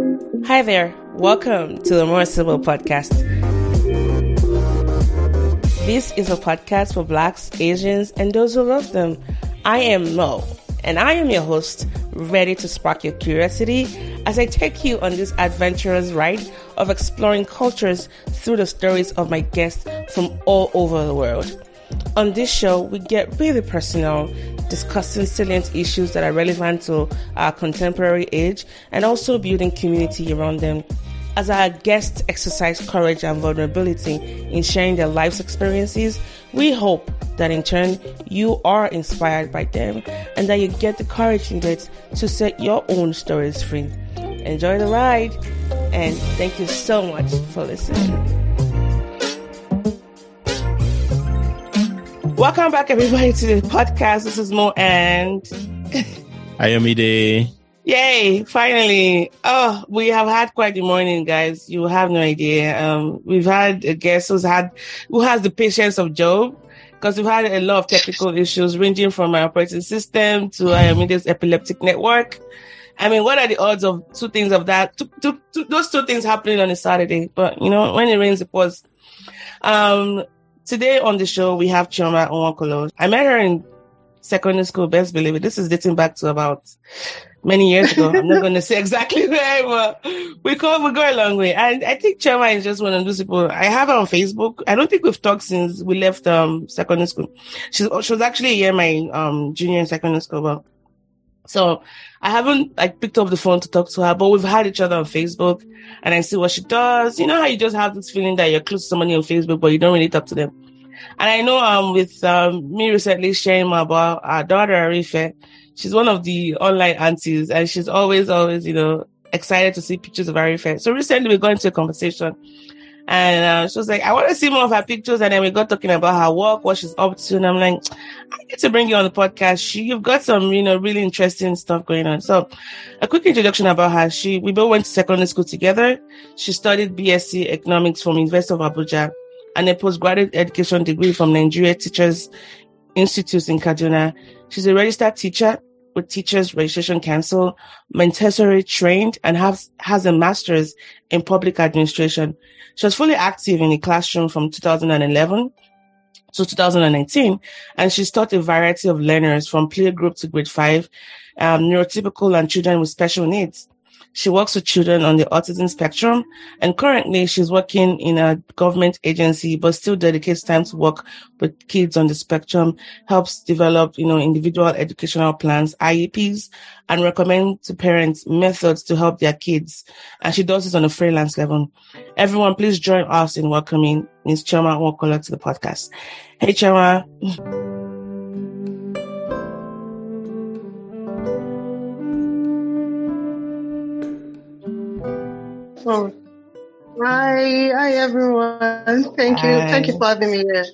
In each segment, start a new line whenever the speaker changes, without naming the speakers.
Hi there. Welcome to the More Sibyl Podcast. This is a podcast for Blacks, Asians, and those who love them. I am Mo, and I am your host, ready to spark your curiosity as I take you on this adventurous ride of exploring cultures through the stories of my guests from all over the world. On this show, we get really personal, discussing salient issues that are relevant to our contemporary age and also building community around them. As our guests exercise courage and vulnerability in sharing their life's experiences, we hope that in turn you are inspired by them and that you get the courage needed to set your own stories free. Enjoy the ride and thank you so much for listening. Welcome back, everybody, to the podcast. This is Mo and I am
Ayomide.
Yay! Finally, oh, we have had quite the morning, guys. You have no idea. Um, we've had a guest who's had who has the patience of Job because we've had a lot of technical issues ranging from my operating system to I am Ayomide's epileptic network. I mean, what are the odds of two things of that? Two, two, two, those two things happening on a Saturday, but you know, when it rains, it pours. Um, Today on the show, we have Chioma Nwokolo. I met her in secondary school, best believe it. This is dating back to about many years ago. I'm not going to say exactly where, but we go, we go a long way. And I think Chioma is just one of those people. I have her on Facebook. I don't think we've talked since we left, um, secondary school. She's, she was actually a year my, um, junior in secondary school, but so I haven't like picked up the phone to talk to her, but we've had each other on Facebook and I see what she does. You know how you just have this feeling that you're close to somebody on Facebook, but you don't really talk to them. And I know um with um me recently sharing about our daughter Ariife, she's one of the online aunties and she's always, always, you know, excited to see pictures of Ariife. So recently we got into a conversation and uh, she was like, I want to see more of her pictures. And then we got talking about her work, what she's up to. And I'm like, I need to bring you on the podcast. She, you've got some, you know, really interesting stuff going on. So a quick introduction about her. She, we both went to secondary school together. She studied BSc economics from University of Abuja and a postgraduate education degree from Nigeria Teachers Institute in Kaduna. She's a registered teacher with Teachers Registration Council, Montessori trained, and has, has a master's in public administration. She was fully active in the classroom from 2011 to 2019, and she's taught a variety of learners from playgroup to grade five, um, neurotypical and children with special needs. She works with children on the autism spectrum, and currently she's working in a government agency, but still dedicates time to work with kids on the spectrum, helps develop, you know, individual educational plans, IEPs, and recommend to parents methods to help their kids. And she does this on a freelance level. Everyone, please join us in welcoming Ms. Chioma Nwokolo to the podcast. Hey, Chioma.
Oh, hi, hi everyone. Thank you, thank you for having me here.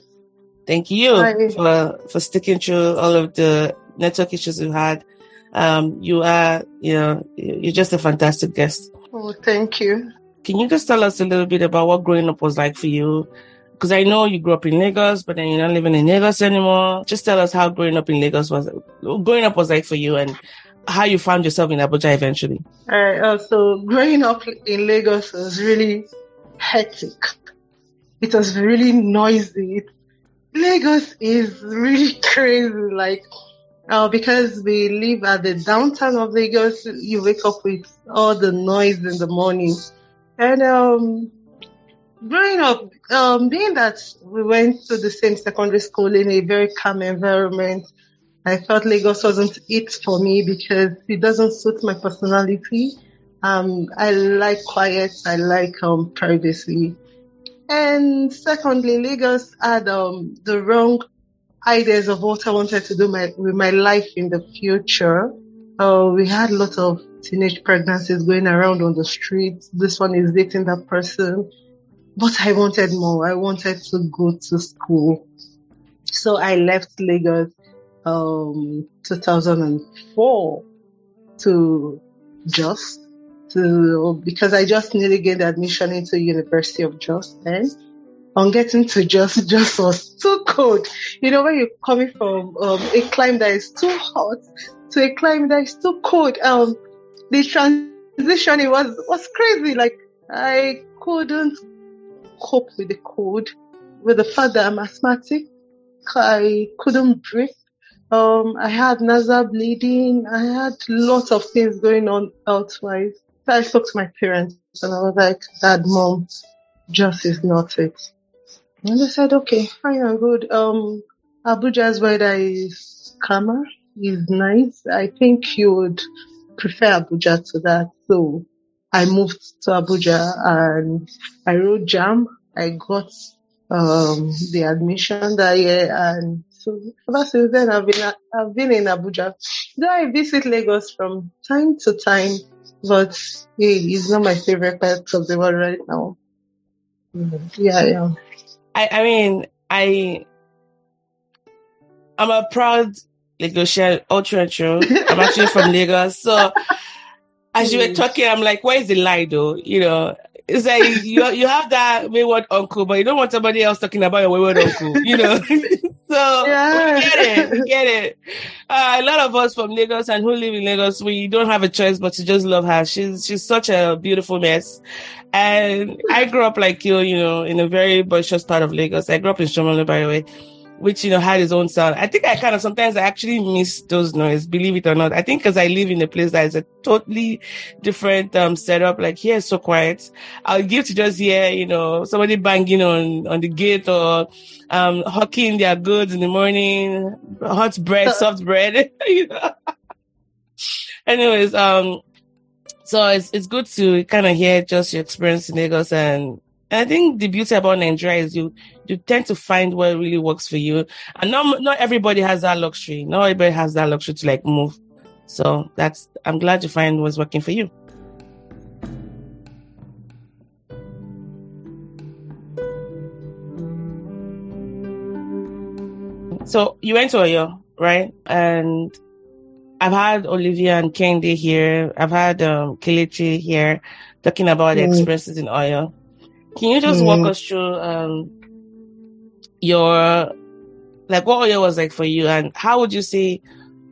Thank you hi. for for sticking through all of the network issues we've had. Um, you are, you know, you're just a fantastic guest.
Oh, thank you.
Can you just tell us a little bit about what growing up was like for you? Because I know you grew up in Lagos, but then you're not living in Lagos anymore. Just tell us how growing up in Lagos was, growing up was like for you, and how you found yourself in Abuja eventually.
All right. Uh, so growing up in Lagos was really hectic. It was really noisy. Lagos is really crazy. Like, uh, because we live at the downtown of Lagos, you wake up with all the noise in the morning. And, um, growing up, um, being that we went to the same secondary school in a very calm environment, I thought Lagos wasn't it for me because it doesn't suit my personality. Um, I like quiet. I like um, privacy. And secondly, Lagos had um, the wrong ideas of what I wanted to do my, with my life in the future. Uh, we had a lot of teenage pregnancies going around on the streets. This one is dating that person. But I wanted more. I wanted to go to school. So I left Lagos um, 2004 to Jos to because I just nearly gained admission into University of Jos then. On getting to Jos, Jos was too cold. You know, when you're coming from um, a climate that is too hot to a climate that is too cold, um, the transition transition it was was crazy. Like I couldn't cope with the cold. With the fact that I'm asthmatic, I couldn't breathe. Um, I had nasal bleeding. I had lots of things going on elsewise. So I spoke to my parents and I was like, Dad, Mom, just is not it. And they said, okay, fine and good. Um, Abuja's weather is calmer, is nice. I think you would prefer Abuja to that. So I moved to Abuja and I wrote JAMB. I got um, the admission that year and ever since then I've been I've been in Abuja. Though I visit Lagos from time to time, but hey, it's not my favorite part of the world right now. Yeah, yeah.
I, I mean, I, I'm a proud Lagosian, ultra true. I'm actually from Lagos. So as you were talking, I'm like, where is the lie though? You know, it's like you you have that wayward uncle, but you don't want somebody else talking about your wayward uncle, you know. so
Yeah.
we get it, we get it. Uh, a lot of us from Lagos and who live in Lagos, we don't have a choice but to just love her. She's she's such a beautiful mess. And I grew up like you, you know, in a very boisterous part of Lagos. I grew up in Shomolu, by the way, which, you know, had its own sound. I think I kind of sometimes I actually miss those noises, believe it or not. I think because I live in a place that is a totally different um setup. Like here, it's so quiet. I'll give to just hear, you know, somebody banging on on the gate or um hawking their goods in the morning, hot bread, soft bread. you know. Anyways, um, so it's it's good to kind of hear just your experience in Lagos and. And I think the beauty about Nigeria is you you tend to find what really works for you, and not not everybody has that luxury. Not everybody has that luxury to like move. So that's I'm glad you find what's working for you. So you went to Oyo, right? And I've had Olivia and Kendi here. I've had um, Kelechi here talking about the
Mm.
experiences in Oyo. Can you just walk
Mm.
us through um, your like what Oyo was like for you, and how would you say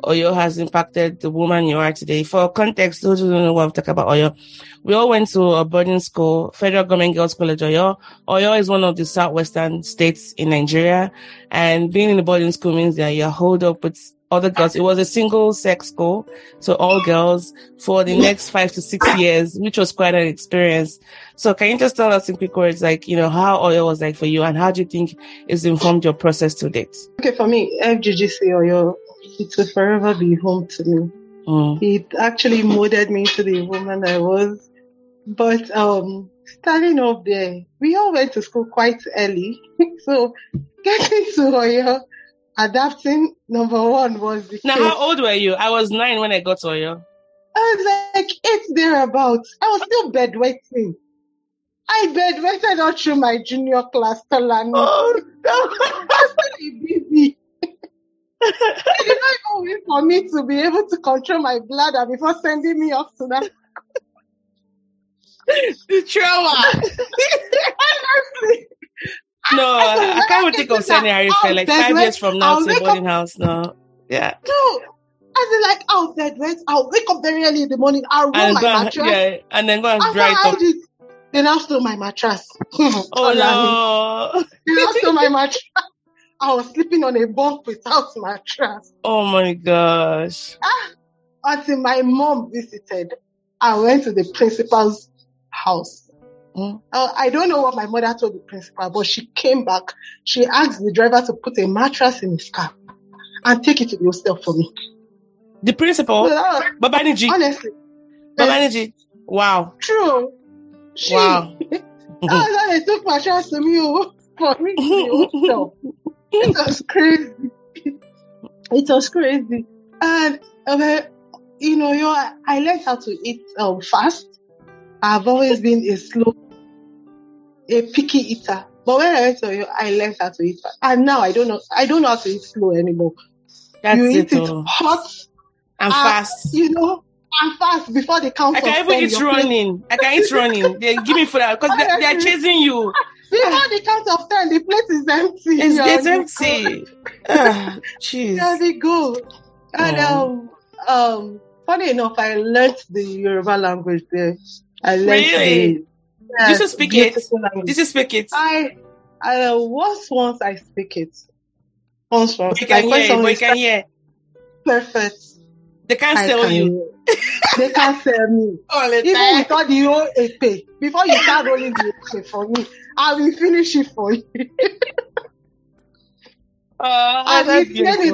Oyo has impacted the woman you are today? For context, those who don't know what I'm talking about Oyo, we all went to a boarding school, Federal Government Girls College Oyo. Oyo is one of the southwestern states in Nigeria, and being in a boarding school means that you're holed up with other girls. It was a single sex school, so all girls for the next five to six years, which was quite an experience. So can you just tell us in quick words, like, you know, how Oyo was like for you and how do you think it's informed your process to date?
Okay, for me, FGGC Oyo, it will forever be home to me.
Mm.
It actually molded me to the woman I was. But um, starting off there, we all went to school quite early. so getting to Oyo, adapting number one was the
Now,
case.
how old were you? I was nine when I got to Oyo.
I was like eight thereabouts. I was still bedwetting. I bedwetted all through my junior class till I
Oh, no.
I still busy. It did not even wait for me to be able to control my bladder before sending me off to that.
the trauma. No, I can't even think of sending Harry for like five years from now
I'll
to
up-
boarding house. No. Yeah.
no. I was like, I'll bedwet. I'll wake up very early in the morning. I'll roll
And
my
go
mattress.
yeah, and then go and dry it
I
up.
did, they now stole my mattress.
Oh no.
Then I'll stole my mattress. I was sleeping on a bunk without mattress.
Oh my gosh.
Ah, until my mom visited, I went to the principal's house.
Mm.
Uh, I don't know what my mother told the principal, but she came back. She asked the driver to put a mattress in his car and take it to the hostel for me.
The principal,
that was-
Babaniji.
honestly,
Babaniji. Wow.
true. She,
Wow.
how they took mattress to me oh, for me to the hostel. It was crazy. It was crazy. And, uh, you know, you know, I learned how to eat um, fast. I've always been a slow, a picky eater. But when I went to you, I learned how to eat fast. And now I don't know, I don't know how to eat slow anymore.
That's
you eat it
oh.
hot,
I'm
uh,
fast.
you know, and fast before the count
I can even eat running. I can eat running. They give me food because they, they are chasing you.
Before the count of 10, the plate is empty.
It's, it's empty. Ah, Jeez.
There we go. And
Oh.
um, um, funny enough, I learned the Yoruba language there. I learned
Really?
The,
Did you speak it?
language.
Did you speak it?
I, I uh, once once I speak it. Once once.
You can hear, you can hear.
perfect.
They can't
I
sell
can
you.
They can't sell me.
All the
Even
time.
without the whole epe, before you start rolling the epe for me, I will finish it for you.
Oh,
And it, made me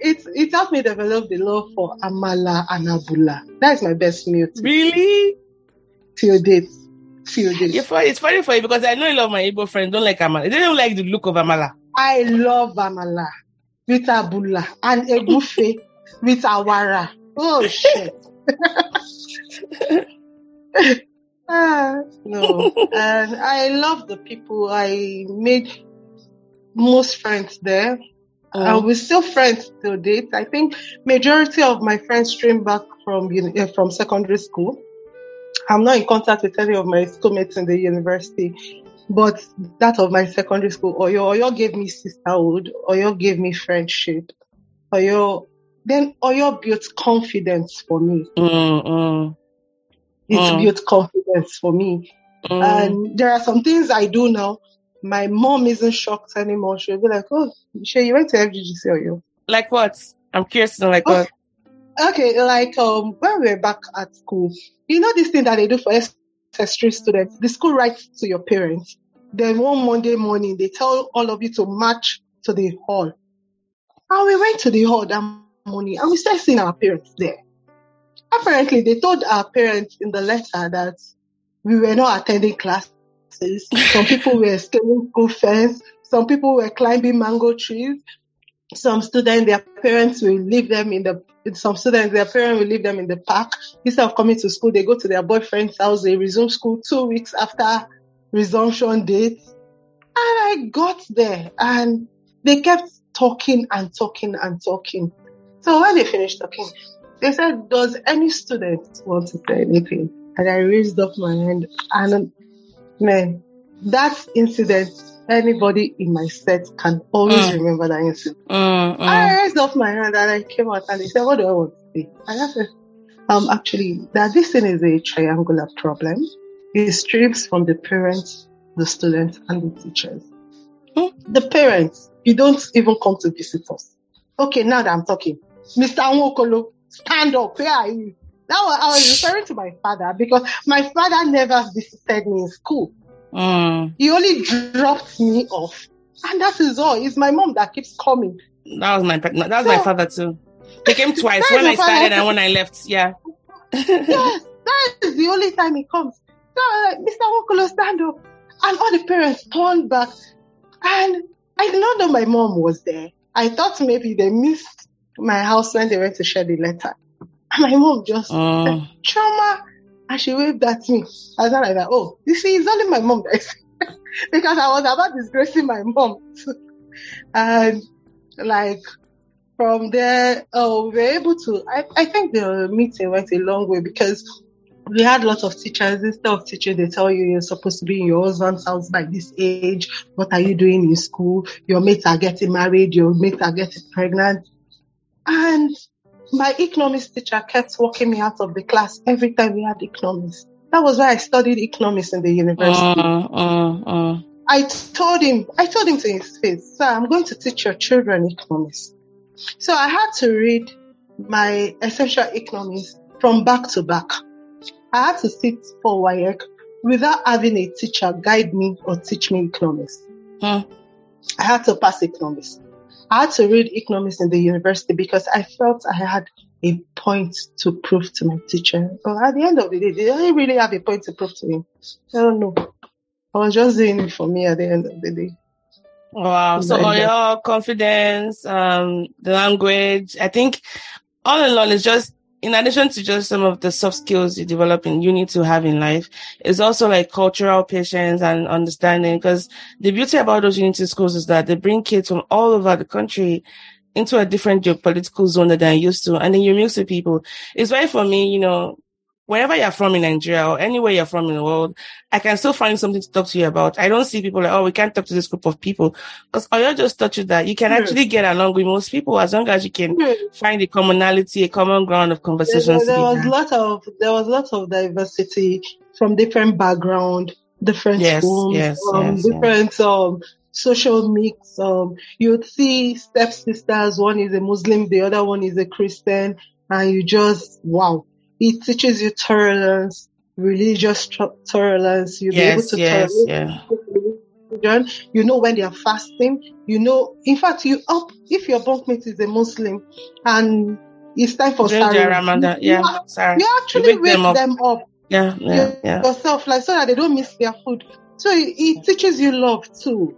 it, it helped me develop the love for amala and abula. That's my best meal
Really?
till date. Till date.
You're funny. It's funny for you because I know a lot of my Igbo friends don't like amala. They don't like the look of amala.
I love amala with abula and egufe with awara. Oh shit. ah, no. and I love the people. I made most friends there. And we're still friends till date. I think majority of my friends stream back from uh, from secondary school. I'm not in contact with any of my schoolmates in the university, but that of my secondary school, Oyo, Oyo gave me sisterhood. Oyo gave me friendship. Oyo, then Oyo built confidence for me.
Mm, mm,
It
Mm.
built confidence for me.
mm.
And there are some things I do now. My mom isn't shocked anymore. She'll be like, "Oh, Shay, you went to FGGC Oyo."
like what? I'm curious to know, like
Oh.
what?
Okay, like um, when we were back at school, you know this thing that they do for SS3 students. The school writes to your parents. Then one Monday morning, they tell all of you to march to the hall. And we went to the hall that morning, and we started seeing our parents there. Apparently, they told our parents in the letter that we were not attending classes. Some people were scaling school fence. Some people were climbing mango trees some students, their parents will leave them in the, some students, their parents will leave them in the park. Instead of coming to school, they go to their boyfriend's house. They resume school two weeks after resumption date. And I got there and they kept talking and talking and talking. So when they finished talking, they said, does any student want to say anything? And I raised up my hand and man, that incident, anybody in my set can always
Mm.
remember that incident.
Mm, mm.
I raised up my hand and I came out and they said, what do I want to say? And I said, um, actually, that this thing is a triangular problem. It streams from the parents, the students, and the teachers.
Hmm.
The parents, you don't even come to visit us. Okay, now that I'm talking, Mr. Nwokolo, stand up. Where are you? That was, I was referring to my father because my father never visited me in school.
Mm.
He only dropped me off. And that is all. It's my mom that keeps coming.
That was my that was my father too. He came twice when I started and when I left. Yeah.
yes, that is the only time he comes. So I'm Mr. Nwokolo, stand up. And all the parents turned back. And I did not know my mom was there. I thought maybe they missed my house when they went to share the letter. And my mom just
Mm.
said, Chioma. And she waved at me. I was like that. Oh, you see, it's only my mom is because I was about disgracing my mom. and like from there, oh, we were able to, I, I think the meeting went a long way because we had lots of teachers. Instead of teaching, they tell you you're supposed to be in your husband's house by this age. What are you doing in school? Your mates are getting married. Your mates are getting pregnant. And my economics teacher kept walking me out of the class every time we had economics. That was why I studied economics in the university.
Mm, mm, mm.
I told him, I told him to his face, sir, I'm going to teach your children economics. So I had to read my essential economics from back to back. I had to sit for WAEC without having a teacher guide me or teach me economics.
Hmm.
I had to pass economics. I had to read economics in the university because I felt I had a point to prove to my teacher. But at the end of the day, did I really have a point to prove to him? I don't know. I was just doing it for me at the end of the day.
Wow. So all your confidence, um, the language, I think all in all is just in addition to just some of the soft skills you develop and you need to have in life, is also like cultural patience and understanding. Because the beauty about those unity schools is that they bring kids from all over the country into a different geopolitical zone that they're used to, and then you mix with people. It's why for me, you know, wherever you're from in Nigeria or anywhere you're from in the world, I can still find something to talk to you about. I don't see people like, oh, we can't talk to this group of people. Because Oyo just taught you that you can actually get along with most people as long as you can find a commonality, a common ground of conversations.
There, there was a lot of there was lots of diversity from different background, different
Yes,
schools,
yes,
um,
yes,
different um social mix. Um, you'd see stepsisters. One is a Muslim, the other one is a Christian, and you just wow. It teaches you tolerance, religious tolerance. You'll be able to
yes,
tolerate
yeah.
religion. You know when they are fasting. You know, in fact, you up if your bunkmate is a Muslim and it's time for
During their Ramadan, yeah,
you,
sorry.
you actually
wake
wake
them up.
them up
Yeah, yeah, yeah.
yourself, like so that they don't miss their food. So it, it teaches you love too,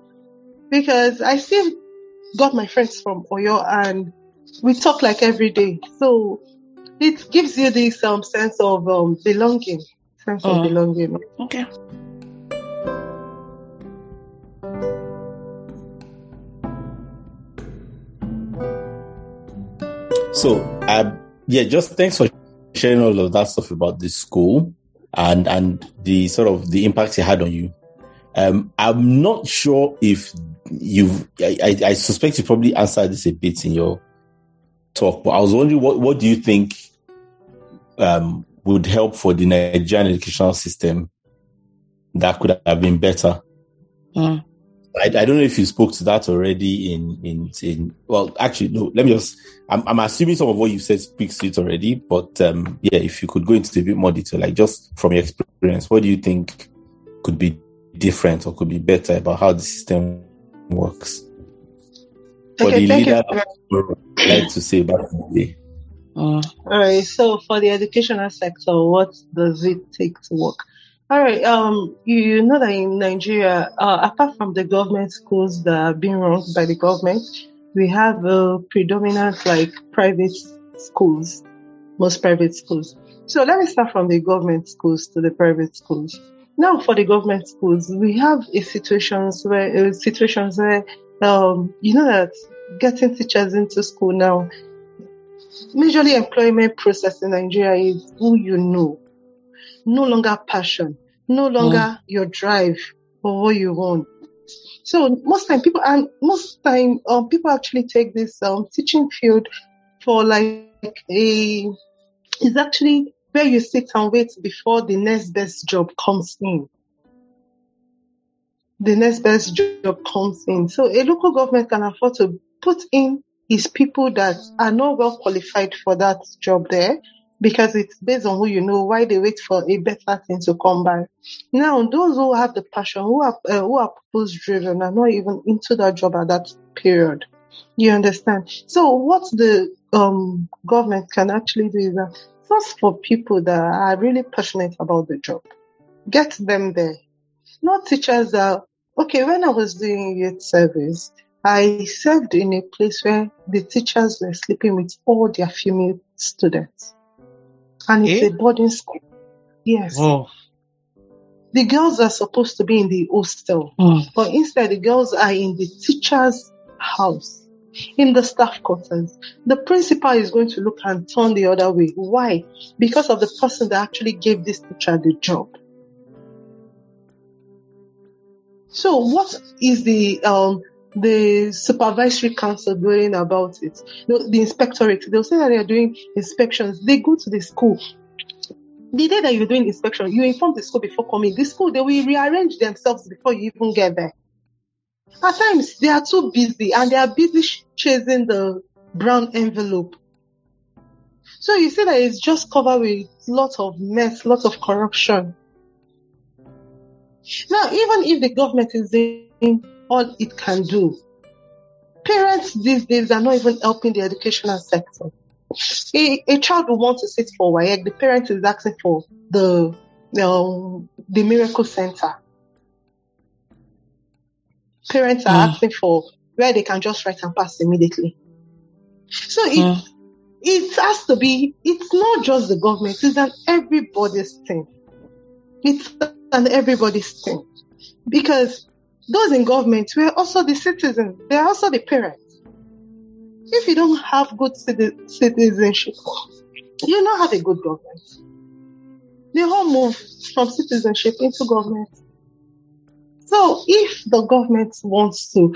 because I still got my friends from Oyo and we talk like every day. So it gives you this um sense of um belonging, sense of
Mm.
belonging.
Okay.
So, um, yeah, just thanks for sharing all of that stuff about the school and and the sort of the impact it had on you. Um, I'm not sure if you've. I, I, I suspect you probably answered this a bit in your talk, but I was wondering what what do you think um, would help for the Nigerian educational system that could have been better?
Mm.
I, I don't know if you spoke to that already in, in, in, well, actually, no, let me just, I'm, I'm assuming some of what you said speaks to it already, but, um, yeah, if you could go into a bit more detail, like just from your experience, what do you think could be different or could be better about how the system works? For
Okay,
the
thank you.
leader, I like to say back in the day.
Mm.
All right. So for the educational sector, what does it take to work? All right. Um, you, you know that in Nigeria, uh, apart from the government schools that are being run by the government, we have a predominant like private schools, most private schools. So let me start from the government schools to the private schools. Now, for the government schools, we have a situations where uh, situations where um, you know that getting teachers into school now majorly employment process in Nigeria is who you know, no longer passion, no longer your drive or what you want. So most time people and most time um, people actually take this um, teaching field for like a is actually where you sit and wait before the next best job comes in. The next best job comes in. So a local government can afford to put in his people that are not well qualified for that job there because it's based on who you know why they wait for a better thing to come by. Now, those who have the passion, who are uh, who are purpose driven, are not even into that job at that period. You understand? So, what the um, government can actually do is that first for people that are really passionate about the job, get them there. Not teachers that okay. When I was doing youth service, I served in a place where the teachers were sleeping with all their female students. And it's
Eh?
a boarding school. Yes.
Oh.
The girls are supposed to be in the hostel,
Mm.
but instead the girls are in the teacher's house, in the staff quarters. The principal is going to look and turn the other way. Why? Because of the person that actually gave this teacher the job. So what is the um the supervisory council doing about it? The, the inspectorate, they'll say that they are doing inspections. They go to the school. The day that you're doing inspection, you inform the school before coming. The school, they will rearrange themselves before you even get there. At times, they are too busy and they are busy chasing the brown envelope. So you see that it's just covered with lots of mess, lots of corruption. Now, even if the government is doing all it can do, parents these days are not even helping the educational sector. A, a child will want to sit for WAEC, the parent is asking for the um, the miracle center. Parents are
Mm.
asking for where they can just write and pass immediately. So it
Mm.
it has to be. It's not just the government; it's an everybody's thing. It's an everybody's thing because those in government were also the citizens. They are also the parents. If you don't have good citizenship, you don't have a good government. they all move from citizenship into government. So if the government wants to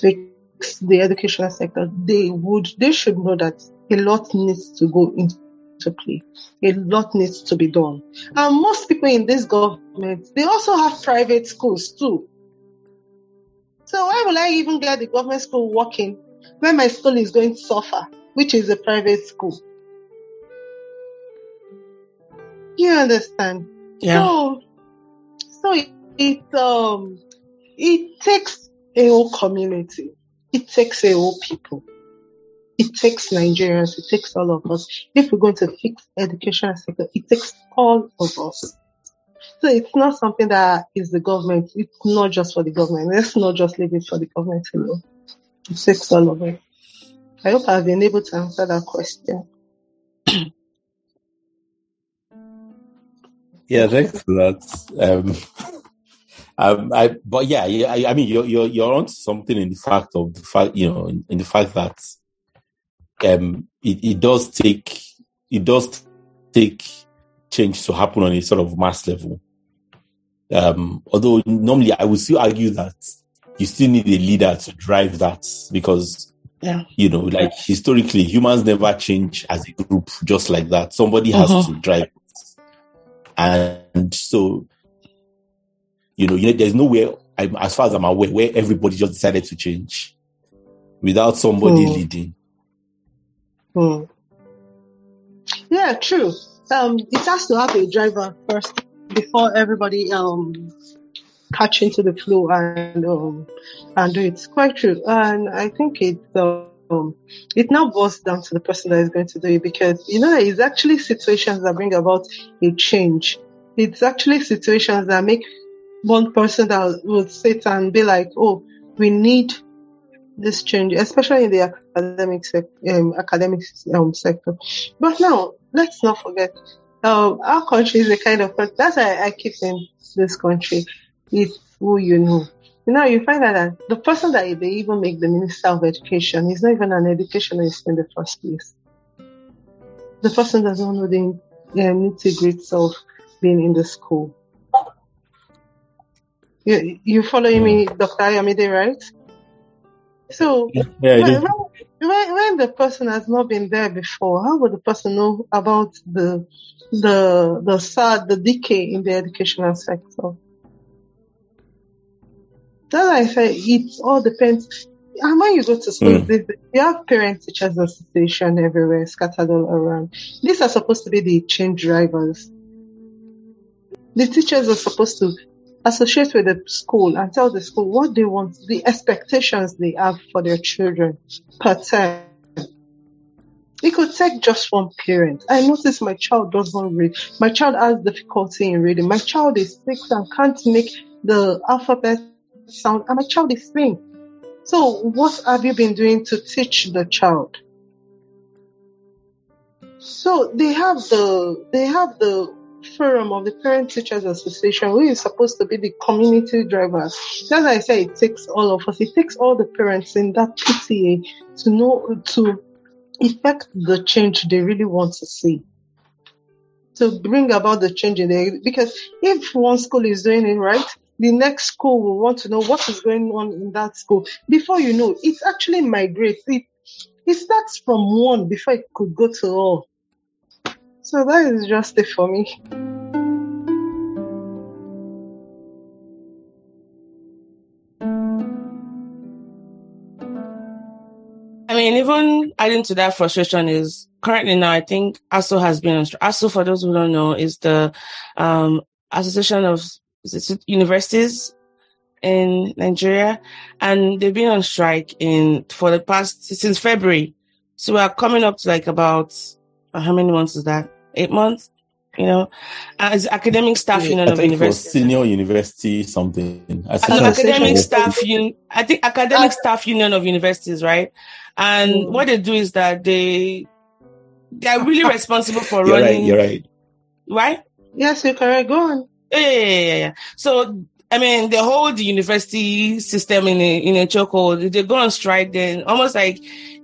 fix the educational sector, they would, they should know that a lot needs to go into play. A lot needs to be done. And most people in this government, they also have private schools too. So why will I even get the government school working when my school is going to suffer, which is a private school? You understand?
Yeah.
So, so it, it um it takes a whole community. It takes a whole people. It takes Nigerians. It takes all of us. If we're going to fix education sector, it takes all of us. So it's not something that is the government. It's not just for the government. Let's not just leave it for the government alone. It takes all of it. I hope I've been able to answer that question.
Yeah, thanks for that. Um, um, I, but yeah, I, I mean, you're, you're, you're on something in the fact of the fact, you know, in, in the fact that, um, it, it does take, it does take change to happen on a sort of mass level. Um, although normally I would still argue that you still need a leader to drive that because,
Yeah.
you know, like historically, humans never change as a group just like that. Somebody has
Mhm.
to drive. it. And so, you know, you know, there's nowhere, I'm, as far as I'm aware, where everybody just decided to change without somebody
Hmm.
leading.
Hmm. Yeah, true. Um, it has to have a driver first before everybody um catch into the flow and um and. It's quite true, and I think it um it now boils down to the person that is going to do it because you know it's actually situations that bring about a change. It's actually situations that make one person that would sit and be like, "Oh, we need this change, especially in the academic sec- um, academic um, sector. But now, let's not forget, um, our country is a kind of that's why I keep saying this country is who you know. You know, you find out that the person that they even make the minister of education is not even an educationist in the first place. The person doesn't know the um, nitty gritty of being in the school. You, you following me, Dr. Ayomide, right? So,
Yeah,
when, when, when the person has not been there before, how would the person know about the the the sad the decay in the educational sector? That's why I say it all depends. And when you go to school,
Mm.
you have parent teachers association everywhere, scattered all around. These are supposed to be the change drivers. The teachers are supposed to associate with the school and tell the school what they want, the expectations they have for their children per term. It could take just one parent. I notice my child doesn't read. My child has difficulty in reading. My child is six and can't make the alphabet sound, and my child is three. So, what have you been doing to teach the child? So they have the they have the forum of the Parent Teachers Association, who is supposed to be the community drivers. As I say, it takes all of us. It takes all the parents in that PTA to know to effect the change they really want to see. To bring about the change in the because if one school is doing it right, the next school will want to know what is going on in that school. Before you know, it actually migrates. It it starts from one before it could go to all. So that is just it for me.
I mean, even adding to that frustration is currently now, I think ASUU has been on, strike. ASUU, for those who don't know, is the, um, Association of universities in Nigeria. And they've been on strike in, for the past, since February. So we are coming up to like about, uh, how many months is that? Eight months? You know, as academic staff union
I
of university.
senior university something. I
No, academic staff un- I think academic staff union of universities, right? And
Mm.
what they do is that they they are really responsible for
you're right. You're right.
right?
Yes, you're correct. Go on.
Yeah, yeah, yeah, yeah, yeah. So I mean, they hold the university system in a in a chokehold. If they go on strike, then almost like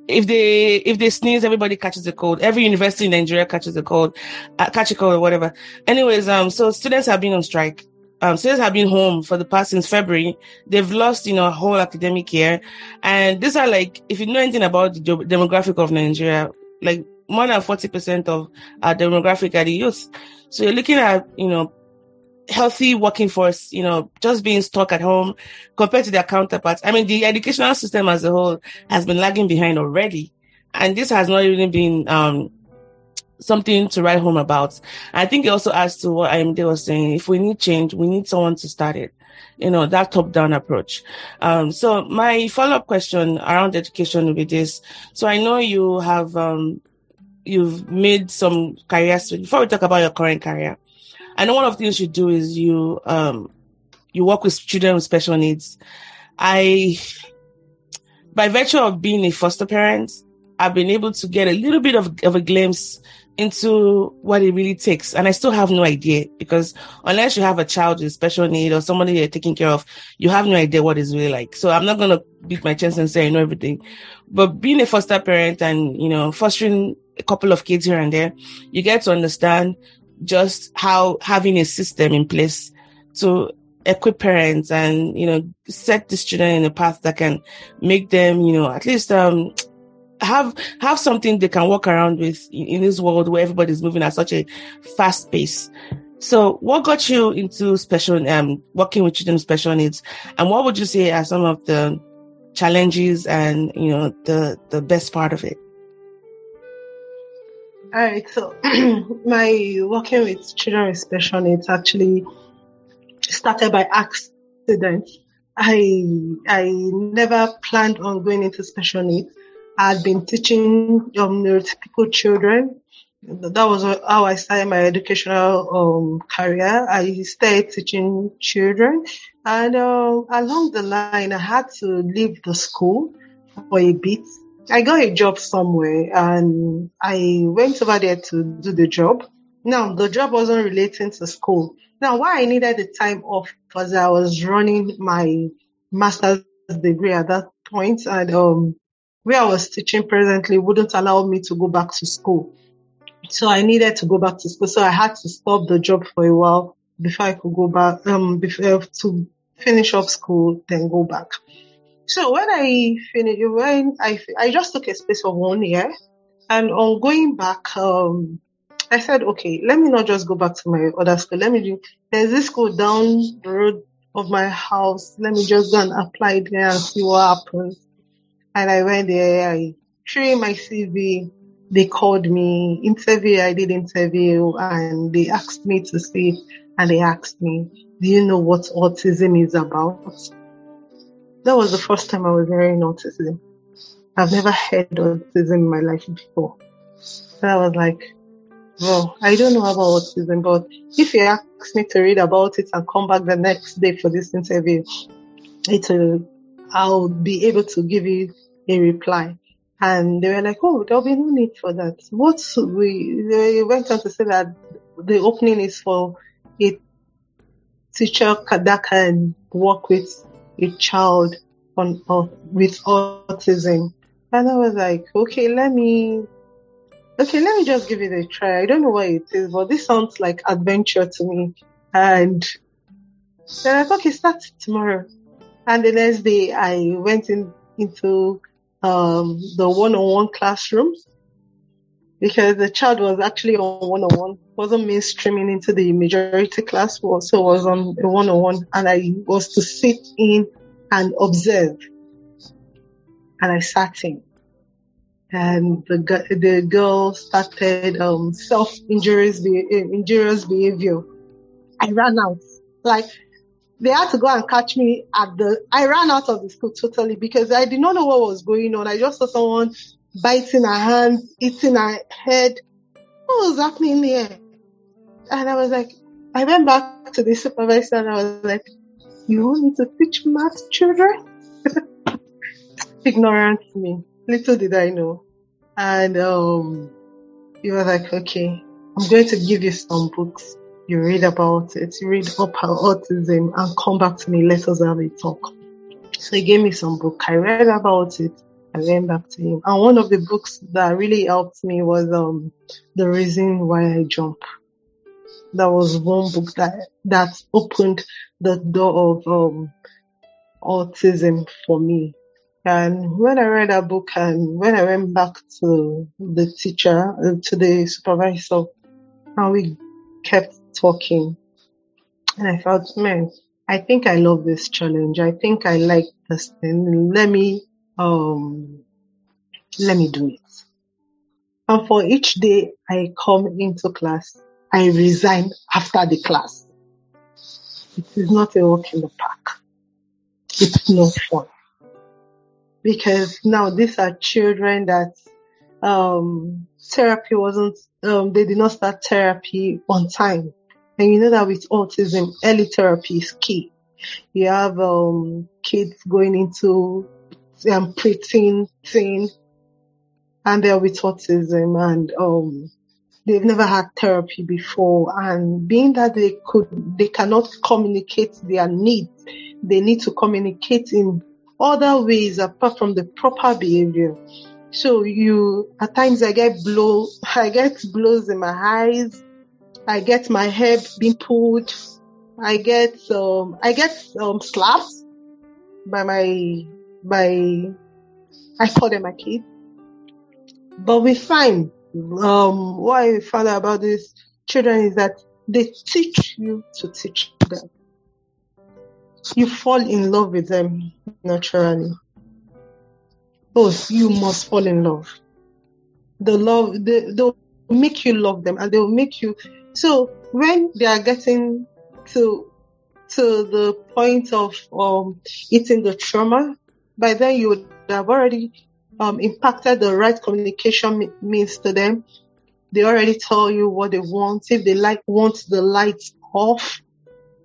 if they if they sneeze, everybody catches a cold. Every university in Nigeria catches a cold, uh, catch a cold or whatever. Anyways, um, so students have been on strike. Um, students have been home for the past since February. They've lost, you know, a whole academic year, and these are like, if you know anything about the demographic of Nigeria, like more than forty percent of our demographic are the youth. So you're looking at, you know, healthy working force, you know, just being stuck at home compared to their counterparts. I mean, the educational system as a whole has been lagging behind already. And this has not even been, um, something to write home about. I think it also adds to what Ayomide was saying. If we need change, we need someone to start it. You know, that top down approach. Um, so my follow up question around education will be this. So I know you have, um, you've made some careers. Before we talk about your current career, I know one of the things you do is you um you work with children with special needs. I by virtue of being a foster parent, I've been able to get a little bit of, of a glimpse into what it really takes. And I still have no idea because unless you have a child with special need or somebody you're taking care of, you have no idea what it's really like. So I'm not going to beat my chest and say I know everything. But being a foster parent and, you know, fostering a couple of kids here and there, you get to understand just how having a system in place to equip parents and, you know, set the student in a path that can make them, you know, at least, um, have, have something they can walk around with in, in this world where everybody's moving at such a fast pace. So what got you into special, um, working with children with special needs? And what would you say are some of the challenges and, you know, the, the best part of it?
All right, so my working with children with special needs actually started by accident. I I never planned on going into special needs. I had been teaching um, neurotypical children. That was how I started my educational um, career. I started teaching children, and uh, along the line, I had to leave the school for a bit I got a job somewhere and I went over there to do the job. Now, the job wasn't relating to school. Now, why I needed the time off was I was running my master's degree at that point and, um, where I was teaching presently wouldn't allow me to go back to school. So I needed to go back to school. So I had to stop the job for a while before I could go back, um, before, to finish up school, then go back. So when I finished, when I, I just took a space of one year and on going back, um, I said, okay, let me not just go back to my other school. Let me do, there's this school down the road of my house. Let me just go and apply there and see what happens. And I went there, I threw my CV. They called me, interview, I did interview and they asked me to see and they asked me, do you know what autism is about? That was the first time I was hearing autism. I've never heard autism in my life before. So I was like, well, I don't know about autism, but if you ask me to read about it and come back the next day for this interview, it will, I'll be able to give you a reply. And they were like, oh, there'll be no need for that. What we, they went on to say that the opening is for a teacher that can work with a child on uh, with autism. And I was like, okay, let me, okay, let me just give it a try. I don't know what it is, but this sounds like adventure to me. And they're like, okay, start tomorrow. And the next day I went in, into, um, the one-on-one classroom because the child was actually on one-on-one, wasn't mainstreaming into the majority class, so was on a one-on-one, and I was to sit in and observe. And I sat in, and the the girl started um, self injurious injurious behavior. I ran out, like they had to go and catch me at the. I ran out of the school totally because I did not know what was going on. I just saw someone biting her hands, eating her head. What was happening here? And I was like, I went back to the supervisor and I was like, you want me to teach math children? Ignorant me. Little did I know. And um, he was like, okay, I'm going to give you some books. You read about it, you read up autism and come back to me. Let us have a talk. So he gave me some book. I read about it. I went back to him. And one of the books that really helped me was um The Reason Why I Jump. That was one book that that opened the door of um autism for me. And when I read that book and when I went back to the teacher, uh, to the supervisor, and we kept talking, and I felt, man, I think I love this challenge. I think I like this thing. Let me, um, let me do it. And for each day I come into class, I resign after the class. It is not a walk in the park. It's not fun. Because now these are children that um, therapy wasn't, um, they did not start therapy on time. And you know that with autism, early therapy is key. You have um, kids going into um, preteen, teen, and they're with autism and um, they've never had therapy before. And being that they could, they cannot communicate their needs, they need to communicate in other ways apart from the proper behavior. So you, at times I get blow, I get blows in my eyes. I get my hair being pulled. I get, um, I get, um, slapped by my, by, I call them my kids. But we find, um, what I found out about these children is that they teach you to teach them. You fall in love with them naturally. Oh, you must fall in love. The love, they, they'll make you love them and they'll make you, so when they are getting to, to the point of, um, eating the trauma, by then you would have already, um, impacted the right communication means to them. They already tell you what they want. If they like, want the lights off,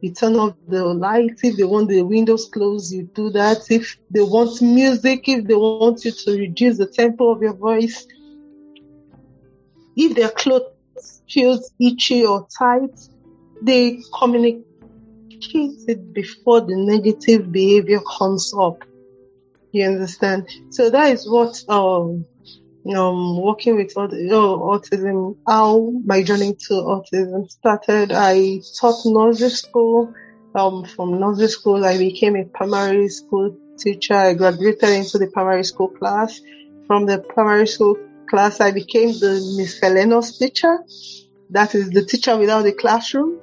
you turn off the lights. If they want the windows closed, you do that. If they want music, if they want you to reduce the tempo of your voice, if their clothes feels itchy or tight, they communicate it before the negative behavior comes up. You understand? So that is what um um working with autism how my journey to autism started. I taught nursery school. Um from nursery school I became a primary school teacher. I graduated into the primary school class. From the primary school class I became the miscellaneous teacher. That is the teacher without the classroom.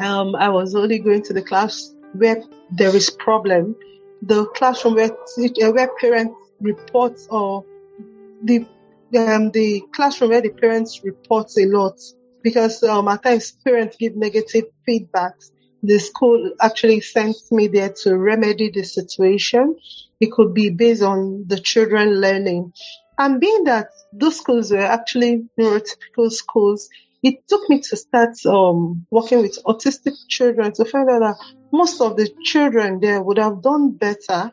Um I was only going to the class where there is problem. The classroom where where parents report or the um, the classroom where the parents report a lot because um, at times parents give negative feedbacks. The school actually sends me there to remedy the situation. It could be based on the children learning. And being that those schools were actually neurotypical schools, it took me to start um, working with autistic children to find out that most of the children there would have done better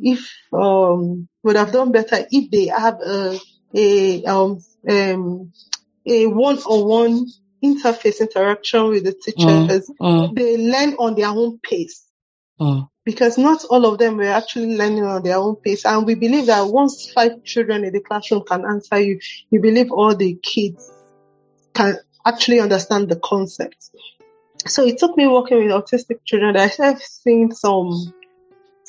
if um, would have done better if they have a a um, um a one-on-one interface interaction with the teachers. Mm, mm. They learn on their own pace. Mm. Because not all of them were actually learning on their own pace. And we believe that once five children in the classroom can answer you, you believe all the kids can actually understand the concept. So it took me working with autistic children that I have seen some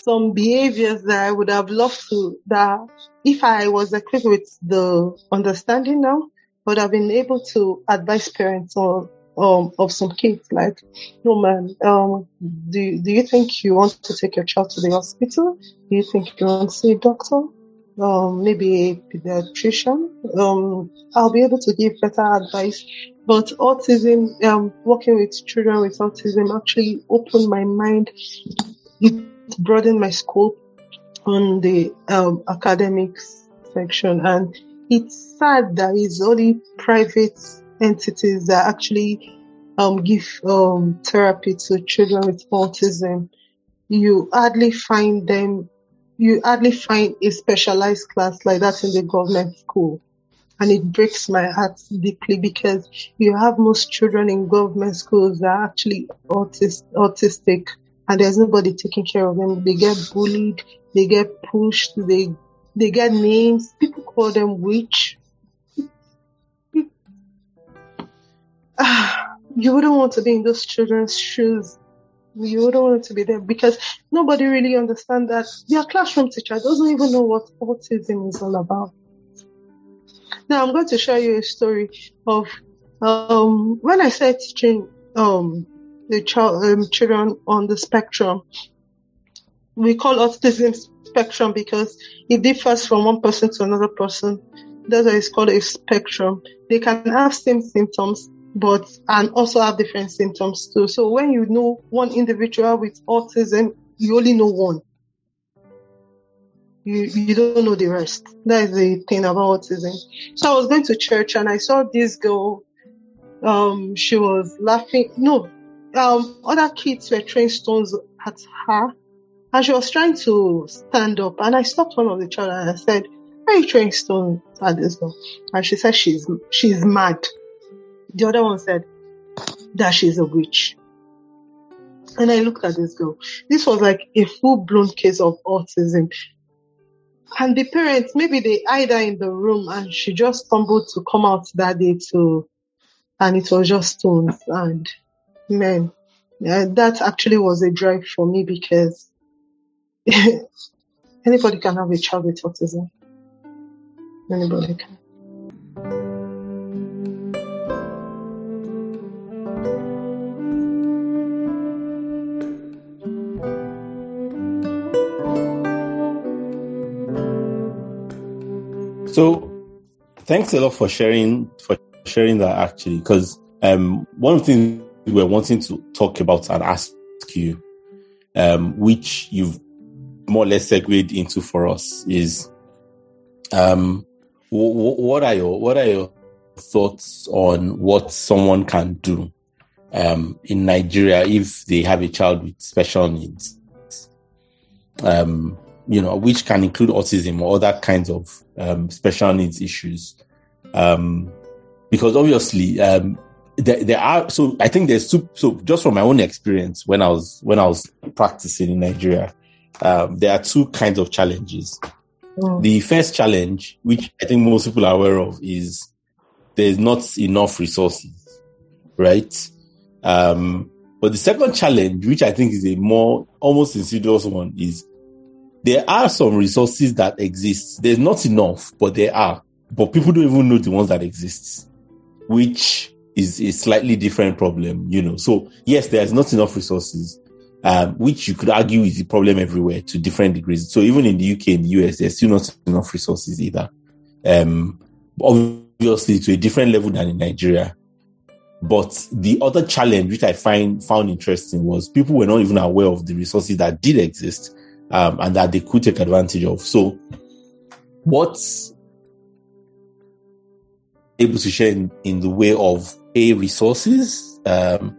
some behaviors that I would have loved to, that if I was equipped with the understanding now, would have been able to advise parents or um, of some kids like, no man, um, do, do you think you want to take your child to the hospital? Do you think you want to see a doctor? Um, maybe a pediatrician? Um, I'll be able to give better advice. But autism, um, working with children with autism actually opened my mind. It broaden my scope on the um, academics section. And it's sad that it's only private entities that actually um, give um, therapy to children with autism. You hardly find them, you hardly find a specialized class like that in the government school. And it breaks my heart deeply because you have most children in government schools that are actually autis- autistic and there's nobody taking care of them. They get bullied, they get pushed, they They get names. People call them witch. You wouldn't want to be in those children's shoes. You wouldn't want to be there because nobody really understands that. Their classroom teacher doesn't even know what autism is all about. Now I'm going to show you a story of um, when I started teaching um, the child um, children on the spectrum. We call autism spectrum because it differs from one person to another person. That's why it's called a spectrum. They can have same symptoms, but and also have different symptoms too. So when you know one individual with autism, you only know one. You you don't know the rest. That is the thing about autism. So I was going to church and I saw this girl. Um, she was laughing. No, um, other kids were throwing stones at her, and she was trying to stand up. And I stopped one of the children and I said, "Why are you throwing stones at this girl?" And she said, "She's she's mad." The other one said that she's a witch. And I looked at this girl. This was like a full blown case of autism. And the parents, maybe they either in the room and she just stumbled to come out that day to, and it was just stones. And man, yeah, that actually was a drive for me because anybody can have a child with autism. Anybody can.
So, thanks a lot for sharing for sharing that actually, because um, one of the things we were wanting to talk about and ask you, um, which you've more or less segued into for us, is um, w- w- what are your what are your thoughts on what someone can do um, in Nigeria if they have a child with special needs? Um, you know, which can include autism or other kinds of um, special needs issues. Um, because obviously, um, there, there are, so I think there's two, so just from my own experience when I was, when I was practicing in Nigeria, um, there are two kinds of challenges.
Mm.
The first challenge, which I think most people are aware of is there's not enough resources, right? Um, but the second challenge, which I think is a more almost insidious one is there are some resources that exist. There's not enough, but there are. But people don't even know the ones that exist, which is a slightly different problem, you know. So yes, there's not enough resources, um, which you could argue is a problem everywhere to different degrees. So even in the UK and the US, there's still not enough resources either. Um, obviously to a different level than in Nigeria. But the other challenge, which I find found interesting, was people were not even aware of the resources that did exist um, and that they could take advantage of. So, what's able to share in, in the way of a resources, um,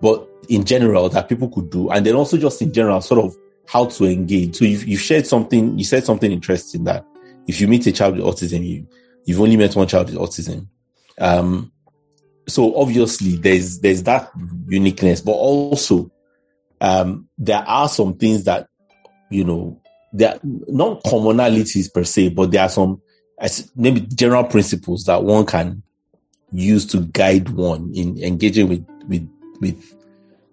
but in general that people could do, and then also just in general, sort of how to engage. So you've, you've shared something, you said something interesting that if you meet a child with autism, you you've only met one child with autism. Um, so obviously there's there's that uniqueness, but also um, there are some things that you know there are not commonalities per se, but there are some maybe general principles that one can use to guide one in engaging with with with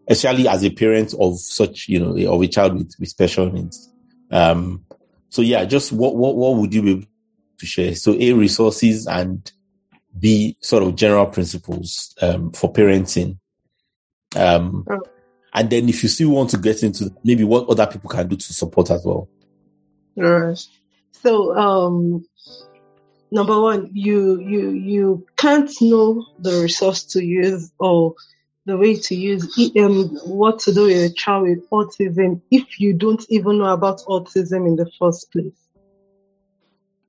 especially as a parent of such you know of a child with, with special needs. Um, so yeah, just what what what would you be able to share? So a resources and b sort of general principles um, for parenting. Um,
Oh.
And then if you still want to get into maybe what other people can do to support as well.
Right. So, um, number one, you you you can't know the resource to use or the way to use um, what to do with a child with autism if you don't even know about autism in the first place.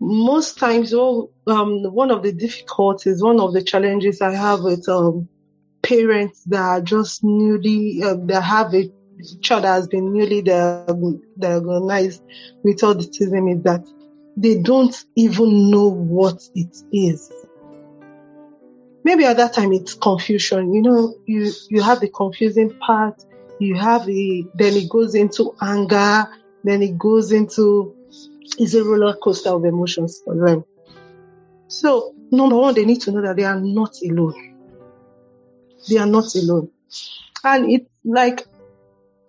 Most times, well, um, one of the difficulties, one of the challenges I have with um, parents that are just newly, um, that have a child that has been newly diagnosed with autism is that they don't even know what it is. Maybe at that time it's confusion. You know, you, you have the confusing part, you have the, then it goes into anger, then it goes into is a roller coaster of emotions for them. So, number one, they need to know that they are not alone. They are not alone. And it's like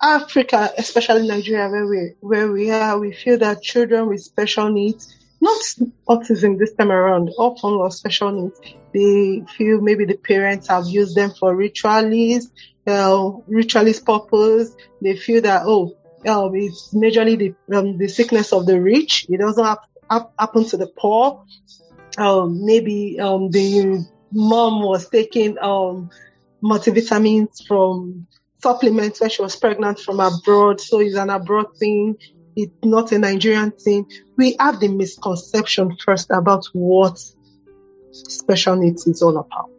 Africa, especially Nigeria, where we where we are, we feel that children with special needs, not autism this time around, all forms of special needs, they feel maybe the parents have used them for ritualist, uh, ritualist purpose. They feel that oh, um, it's majorly the um, the sickness of the rich. It doesn't have, have, happen to the poor. Um, maybe um, the mom was taking um, multivitamins from supplements when she was pregnant from abroad. So it's an abroad thing. It's not a Nigerian thing. We have the misconception first about what special needs is all about.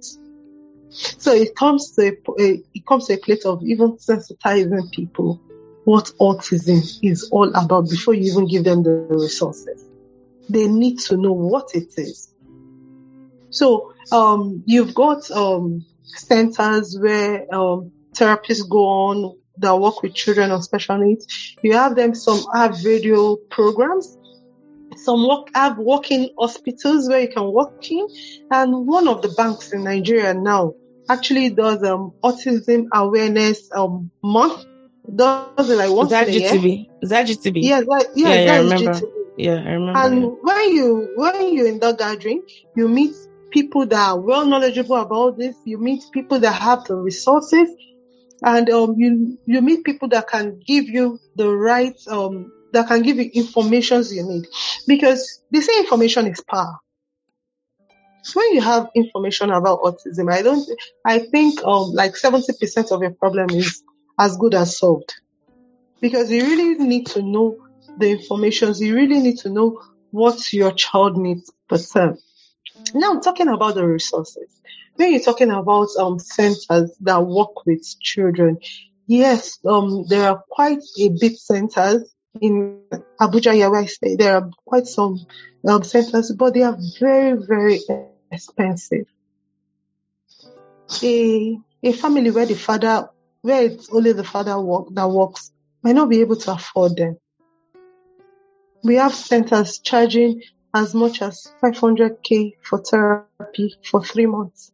So it comes to a, a, it comes to a place of even sensitizing people what autism is all about before you even give them the resources. They need to know what it is. So um, you've got um, centers where um, therapists go on that work with children on special needs. You have them, some have radio programs, some work, have working hospitals where you can work in. And one of the banks in Nigeria now actually does um, autism awareness um, month. Does it like once
Is that
in a year?
Is that GTB?
Yeah, that, yeah,
yeah, yeah, I remember.
GTB.
Yeah, I remember.
And when you when you're in that gathering, you meet people that are well knowledgeable about this. You meet people that have the resources, and um, you you meet people that can give you the right um that can give you informations you need, because they say information is power. So When you have information about autism, I don't. I think um like seventy percent of your problem is as good as solved, because you really need to know the informations. You really need to know what your child needs per se. Now, talking about the resources, when you're talking about um, centers that work with children, yes, um, there are quite a bit centers in Abuja, where I stay. There are quite some um, centers, but they are very, very expensive. A a family where the father, where it's only the father work that works, might not be able to afford them. We have centers charging as much as 500k for therapy for three months.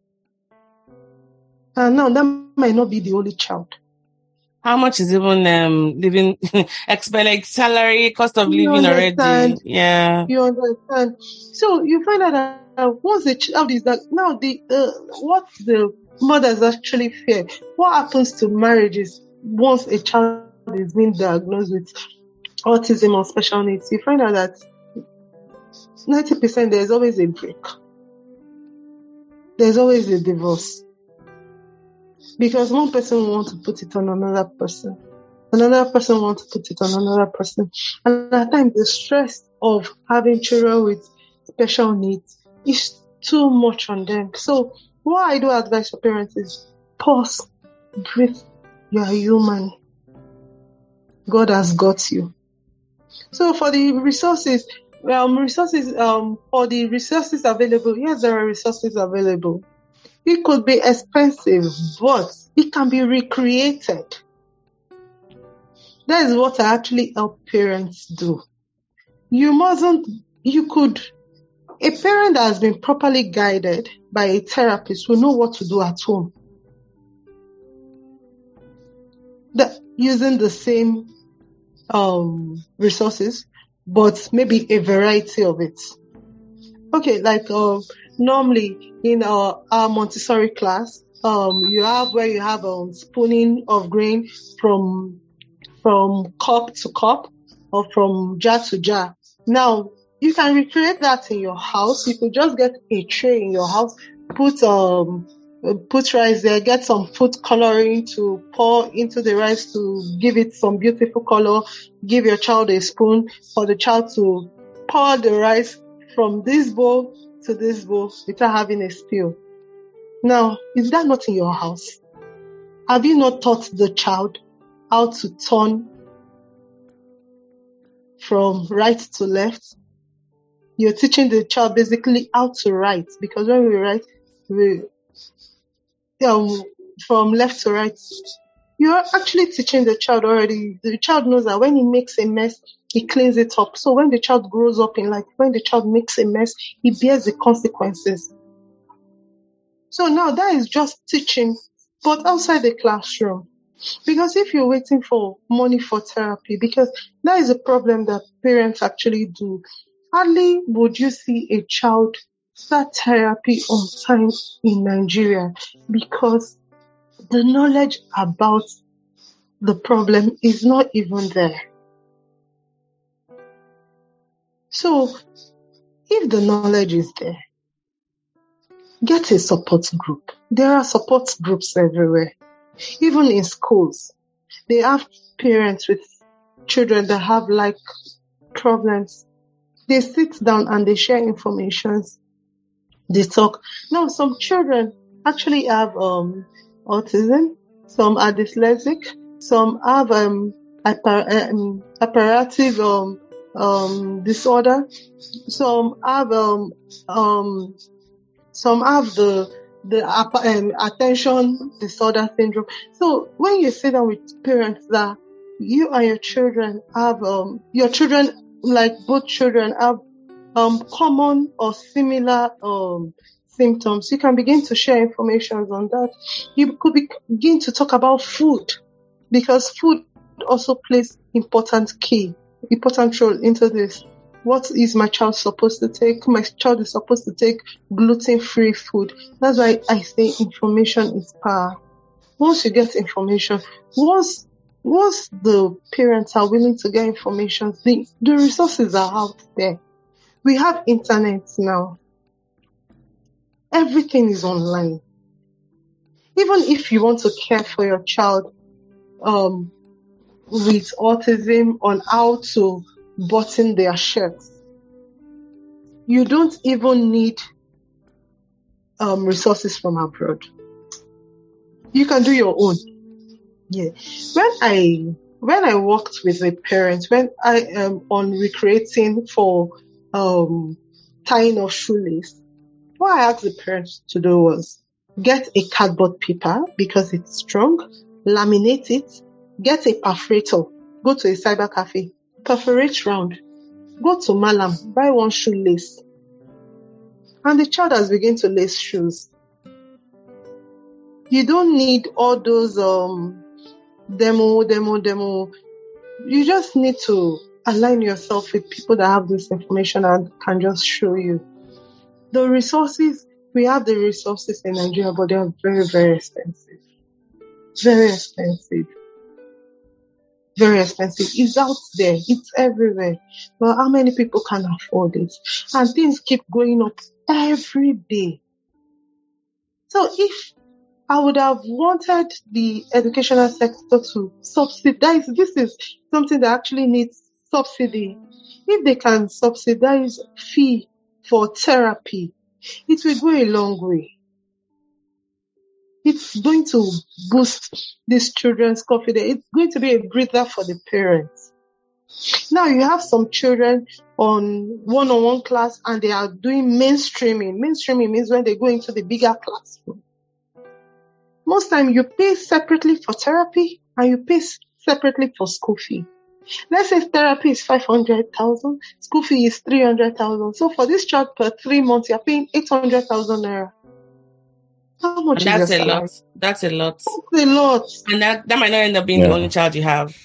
And now that might not be the only child.
How much is even um living expect like salary, cost of
You
living already? Yeah.
You understand? So you find out that uh, once the child is that now the uh, what the mothers actually fear. What happens to marriages once a child is being diagnosed with autism or special needs? You find out that ninety percent there's always a break. There's always a divorce because one person wants to put it on another person. Another person wants to put it on another person. And at times the stress of having children with special needs is too much on them. So what I do advise for parents is pause, breathe. You are human. God has got you. So for the resources, um, resources, um, for the resources available, yes, there are resources available. It could be expensive, but it can be recreated. That is what I actually help parents do. You mustn't, you could, a parent that has been properly guided by a therapist will know what to do at home. That using the same um, resources, but maybe a variety of it. Okay, like uh, normally in our, our Montessori class, um, you have where you have um, spooning of grain from from cup to cup or from jar to jar. Now you can recreate that in your house. You could just get a tray in your house, put um Uh, put rice there, get some food coloring to pour into the rice to give it some beautiful color. Give your child a spoon for the child to pour the rice from this bowl to this bowl without having a spill. Now, is that not in your house? Have you not taught the child how to turn from right to left? You're teaching the child basically how to write because when we write, we um, from left to right. You're actually teaching the child already. The child knows that when he makes a mess, he he cleans it up. So when the child grows up in life, when the child makes a mess, he bears the consequences. So now that is just teaching, but outside the classroom. Because if you're waiting for money for therapy, because that is a problem that parents actually do. Hardly would you see a child start therapy on time in Nigeria because the knowledge about the problem is not even there. So, if the knowledge is there, get a support group. There are support groups everywhere. Even in schools, they have parents with children that have like problems. They sit down and they share information. They talk. Now, some children actually have um, autism. Some are dyslexic. Some have um, hyper, um, hyperactive um, um, disorder. Some have um, um, some have the the um, attention disorder syndrome. So when you sit down with parents that you and your children have um, your children like both children have um, common or similar um, symptoms, you can begin to share information on that. You could begin to talk about food because food also plays important key, important role into this. What is my child supposed to take? My child is supposed to take gluten-free food. That's why I say information is power. Once you get information, once once the parents are willing to get information, the, the resources are out there. We have internet now. Everything is online. Even if you want to care for your child um, with autism on how to button their shirts, you don't even need um, resources from abroad. You can do your own. Yeah. When I when I worked with a parent, when I am on recreating for um, tying of shoelace, what I asked the parents to do was get a cardboard paper because it's strong, laminate it, get a perforator, go to a cyber cafe, perforate round, go to Malam, buy one shoelace. And the child has begun to lace shoes. You don't need all those um demo, demo, demo. You just need to align yourself with people that have this information and can just show you. The resources, we have the resources in Nigeria, but they are very, very expensive. Very expensive. Very expensive. It's out there. It's everywhere. But how many people can afford it? And things keep going up every day. So if I would have wanted the educational sector to subsidize, this is something that actually needs subsidy. If they can subsidize fee for therapy, it will go a long way. It's going to boost these children's confidence. It's going to be a breather for the parents. Now you have some children on one-on-one class and they are doing mainstreaming. Mainstreaming means when they go into the bigger classroom. Most time you pay separately for therapy and you pay separately for school fee. Let's say therapy is 500,000, school fee is 300,000. So for this child per three months, you're paying 800,000 naira. How much
And that's
is
a
your
lot. That's a lot.
That's a lot.
And that, that might not end up being
Yeah.
the only child you have.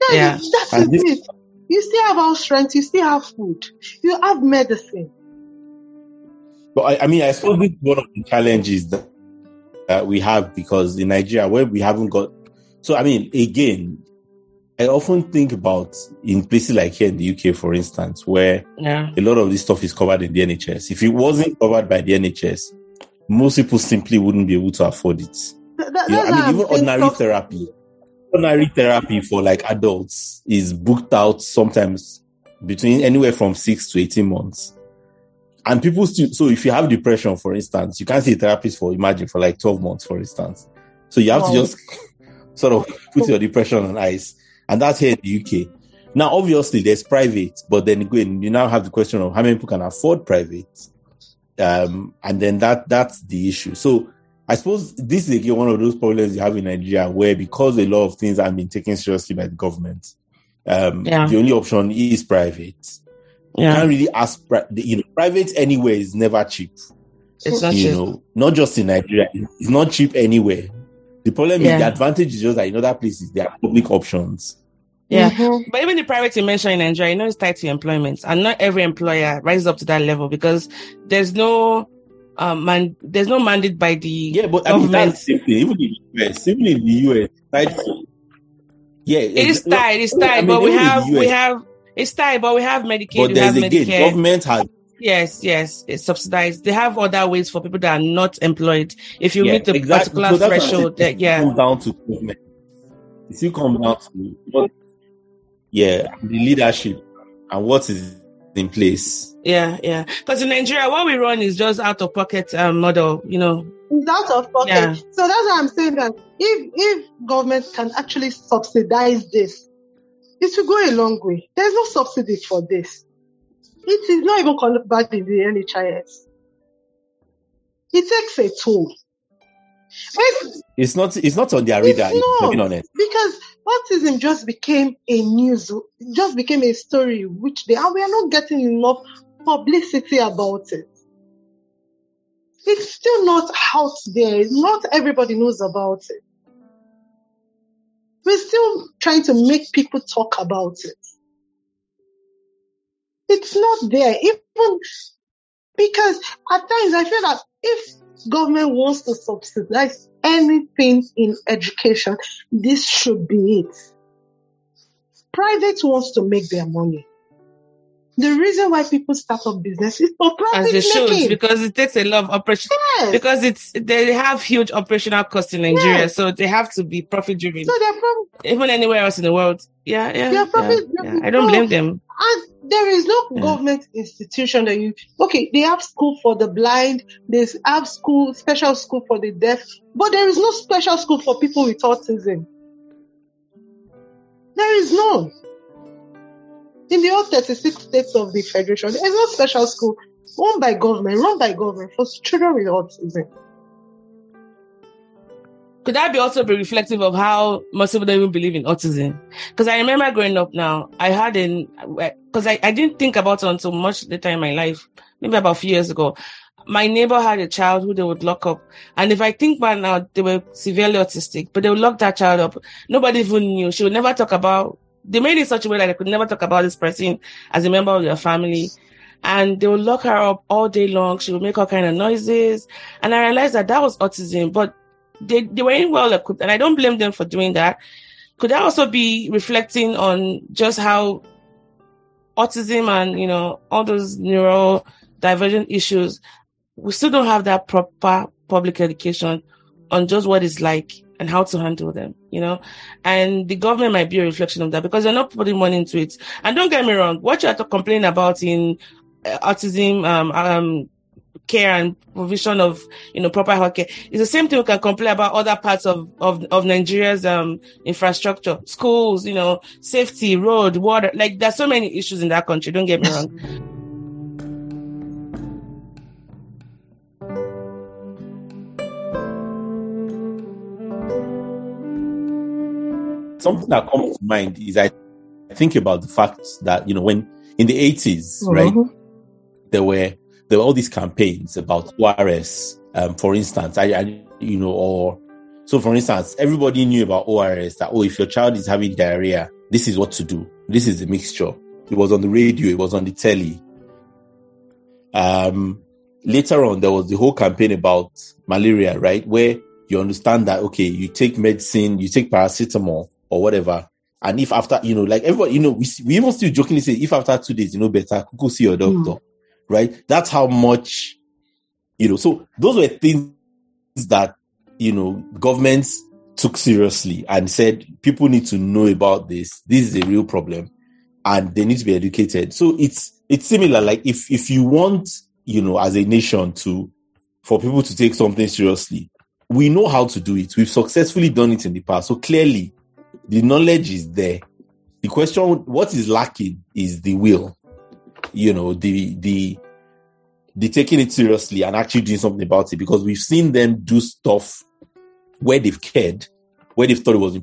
That
Yeah.
is- that
And
is
this-
it. You still have house rent, you still have food, you have medicine.
But I, I mean, I suppose this is one of the challenges that, that we have because in Nigeria, where we haven't got. So, I mean, again, I often think about in places like here in the UK, for instance, where
Yeah.
a lot of this stuff is covered in the NHS. If it wasn't covered by the NHS, most people simply wouldn't be able to afford it.
That, that,
You know, I mean, even ordinary
stuff-
therapy, ordinary therapy for like adults is booked out sometimes between anywhere from six to 18 months. And people still, so if you have depression, for instance, you can't see a therapist for, imagine, for like 12 months, for instance. So you have
Wow.
to just sort of put your depression on ice. And that's here in the UK. Now, obviously, there's private, but then again, you now have the question of how many people can afford private. Um, and then that, that's the issue. So I suppose this is again one of those problems you have in Nigeria where because a lot of things are being taken seriously by the government, Um,
Yeah.
the only option is private. You can't really ask, pri- you know, private anywhere is never cheap.
it's not
you
cheap.
know, not just in Nigeria, it's not cheap anywhere. The problem is the advantage is just that in other places there are public options.
Yeah.
Mhm.
But even the private you mentioned in Nigeria, you know, it's tied to employment, and not every employer rises up to that level because there's no um man, there's no mandate by the
Yeah, but I mean, that's the thing. Even in the US, even in the US, tied to- yeah,
it is tied, it's
I mean,
tied, but we
even in the
have we have it's tied, but we have Medicaid,
But
we have
there's again,
Medicare.
government has
Yes, yes, it's subsidized. They have other ways for people that are not employed. If you
yeah,
meet the
exactly.
particular
So that's what I'm
threshold, that yeah,
It comes down to government. It still comes down to what, yeah, the leadership and what is in place.
yeah, yeah. Because in Nigeria, what we run is just out of pocket um, model. You know,
It's out of pocket.
Yeah.
So that's why I'm saying that if if government can actually subsidize this, it will go a long way. There's no subsidy for this. It is not even covered in the NHIS. It takes a toll. It's
It's not. It's not on their
It's
radar. If
not.
I'm
because autism just became a news, just became a story which they and we are not getting enough publicity about it. It's still not out there. Not everybody knows about it. We're still trying to make people talk about it. It's not there. Even because at times I feel that if government wants to subsidize anything in education, this should be it. Private wants to make their money. The reason why people start up business is for
as
profit
should,
making.
because it takes a lot of operation.
Yes.
Because it's they have huge operational costs in Nigeria,
Yes.
so they have to be profit driven.
so they're from,
Even anywhere else in the world, yeah, yeah,
They're
yeah,
profit
yeah. I don't blame them.
and there is no
Yeah.
government institution that you okay they have school for the blind they have school special school for the deaf but there is no special school for people with autism. There is none. In the all 36 states of the federation there is no special school owned by government run by government for children with autism
Could that be also be reflective of how most people don't even believe in autism? Because I remember growing up now, I had in, because I, I didn't think about it until much later in my life, maybe about a few years ago. My neighbor had a child who they would lock up. And if I think back now, they were severely autistic, but they would lock that child up. Nobody even knew. She would never talk about, they made it such a way that they could never talk about this person as a member of their family. And they would lock her up all day long. She would make all kind of noises. And I realized that that was autism, but they, they weren't well equipped and I don't blame them for doing that. Could that also be reflecting on just how autism and, you know, all those neurodivergent issues, we still don't have that proper public education on just what it's like and how to handle them, you know? And the government might be a reflection of that because they're not putting money into it. And don't get me wrong, what you're complaining about in uh, autism, um, um, care and provision of you know proper healthcare It's the same thing we can complain about other parts of of, of Nigeria's um infrastructure, schools, you know, safety, road, water. Like there's so many issues in that country. Don't get me wrong.
Something that comes to mind is I think about the fact that you know when in the 80s, right,
Mhm.
there were there were all these campaigns about ORS. Um, for instance, I, I you know, or so for instance, everybody knew about ORS that oh, if your child is having diarrhea, this is what to do. This is the mixture. It was on the radio, it was on the telly. Um, later on, there was the whole campaign about malaria, right? Where you understand that okay, you take medicine, you take paracetamol or whatever, and if after you know, like everybody, you know, we we even still jokingly say if after two days you know better, go see your doctor, right? That's how much, you know. So those were things that you know governments took seriously and said people need to know about this. This is a real problem, and they need to be educated. So it's it's similar. Like if if you want, you know, as a nation to for people to take something seriously, we know how to do it. We've successfully done it in the past. So clearly, the knowledge is there. The question, what is lacking, is the will. You know, the the the taking it seriously and actually doing something about it. Because we've seen them do stuff where they've cared, where they've thought it was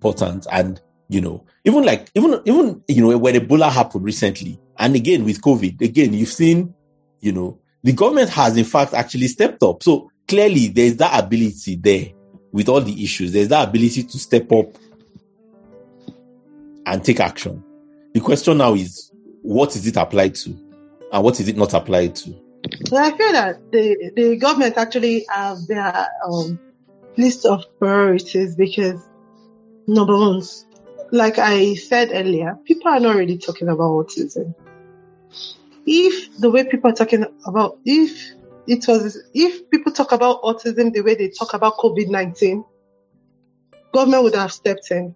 important, and You know, even like even even you know when Ebola happened recently, and again with COVID, again you've seen, you know, the government has in fact actually stepped up. So clearly there's that ability there with all the issues. There's that ability to step up and take action. The question now is, what is it applied to, and what is it not applied to?
Well, I feel that the the government actually have their um, list of priorities because number one, like I said earlier, people are not really talking about autism. If the way people are talking about, if it was, if people talk about autism the way they talk about COVID 19, government would have stepped in.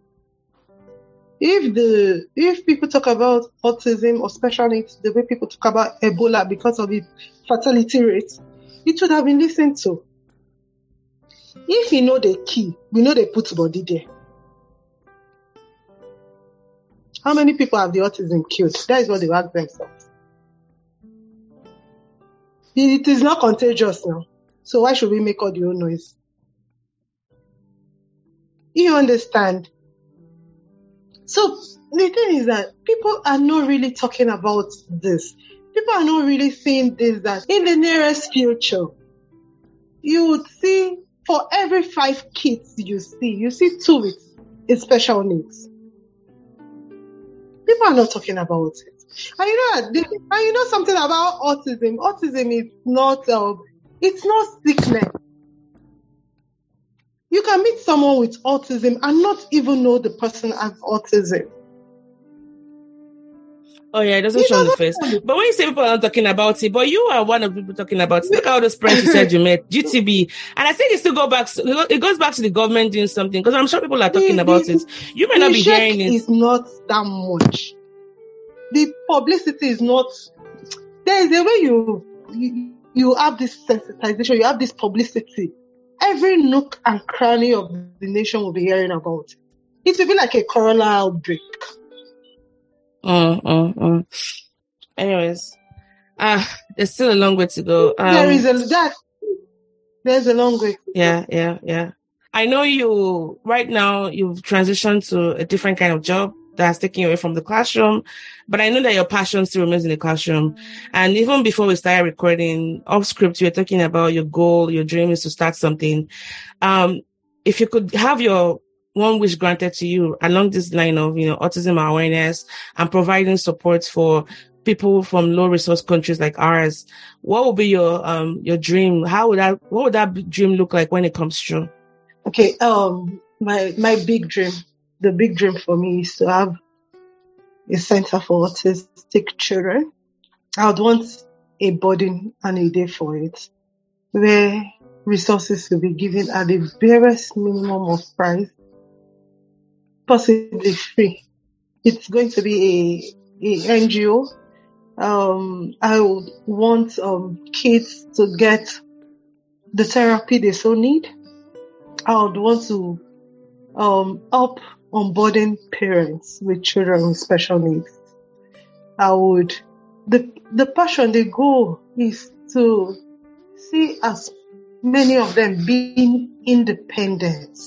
If the, if people talk about autism or special needs the way people talk about Ebola because of its fatality rate, it would have been listened to. If you know the key, we know they put body there. How many people have the autism killed? That is what they ask themselves. It is not contagious now. So why should we make all the noise? You understand? So the thing is that people are not really talking about this. People are not really seeing this that in the nearest future, you would see for every five kids you see, you see two with special needs. People are not talking about it. And you know, and you know something about autism. Autism is not, um, it's not sickness. You can meet someone with autism and not even know the person has autism.
Oh yeah, it doesn't show on the face. But when you say people are not talking about it, but you are one of the people talking about it. Look at all those friends you said you met, GTB, and I think it still go back. It goes back to the government doing something because I'm sure people are talking the, about the, it. You may not be hearing it.
It's not that much. The publicity is not. There is a way you, you you have this sensitization, you have this publicity. Every nook and cranny of the nation will be hearing about it. Will be like a corona outbreak.
Mm, mm, mm. Anyways, uh, there's still a long way to go.
Um, there is a that. There's a long way.
Yeah, yeah, yeah. I know you right now. You've transitioned to a different kind of job that's taking away from the classroom, but I know that your passion still remains in the classroom. And even before we started recording off script, you were talking about your goal, your dream is to start something. Um, if you could have your one wish granted to you along this line of, you know, autism awareness and providing support for people from low resource countries like ours, what would be your, um, your dream? How would that, what would that dream look like when it comes true?
Okay. Um, my, my big dream, the big dream for me is to have a center for autistic children. I would want a boarding and a day for it where resources will be given at the barest minimum of price possibly free. It's going to be a, a NGO. Um, I would want um, kids to get the therapy they so need. I would want to um, help onboarding parents with children with special needs. I would the the passion, the goal is to see as many of them being independent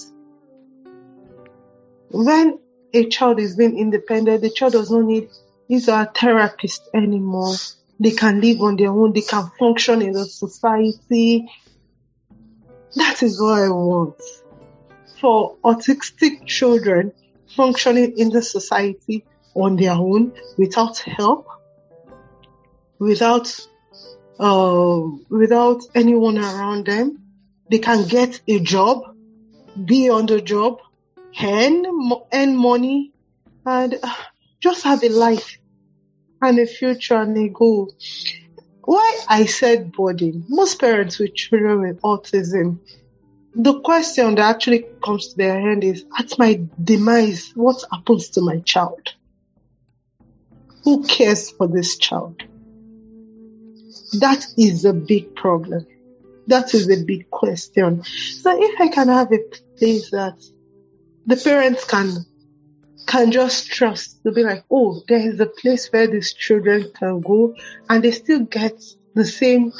when a child is being independent, the child does not need his or therapist anymore. They can live on their own. They can function in the society. That is what I want for autistic children functioning in the society on their own without help, without uh, without anyone around them. They can get a job, be on the job, earn, earn money, and uh, just have a life and a future and a goal. Why I said boarding, most parents with children with autism, the question that actually comes to their hand is, at my demise, what happens to my child? Who cares for this child? That is a big problem. That is a big question. So if I can have a place that the parents can can just trust to be like, oh, there is a place where these children can go and they still get the same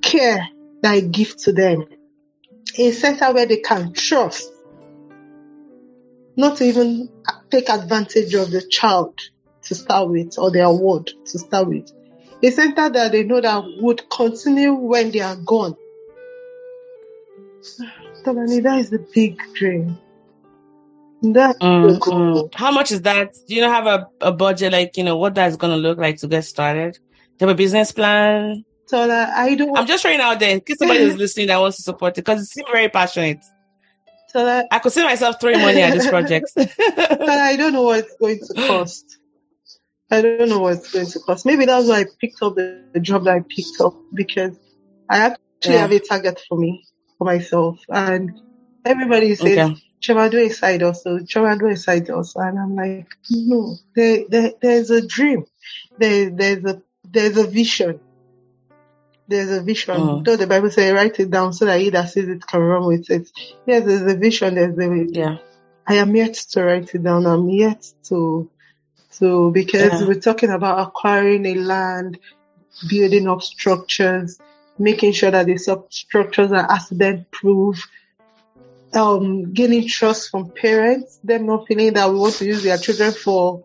care that I give to them. A center where they can trust. Not even take advantage of the child to start with or their award to start with. A center that they know that would continue when they are gone. Tolani, that is the big dream. That's the
Mm,
goal.
mm. How much is that? Do you have a, a budget, like, you know, what that's going to look like to get started? Do you have a business plan?
So that I don't
I'm just throwing out there in case somebody is listening that wants to support it because it seems very passionate.
so that
I could see myself throwing money at this project.
But I don't know what it's going to cost. I don't know what it's going to cost. Maybe that's why I picked up the, the job that I picked up because I actually
Yeah.
have a target for me, for myself. And everybody says,
okay.
Chioma, do a side also, Chioma, do a side also. And I'm like, no, there, there, there's a dream. There, there's a, there's a vision. There's a vision.
Mm.
Though the Bible says, write it down so that he that sees it can run with it. Yes, there's a vision. There's a,
Yeah.
I am yet to write it down. I'm yet to, to, because
Yeah.
we're talking about acquiring a land, building up structures, making sure that the structures are accident proof, um, gaining trust from parents, them not feeling that we want to use their children for,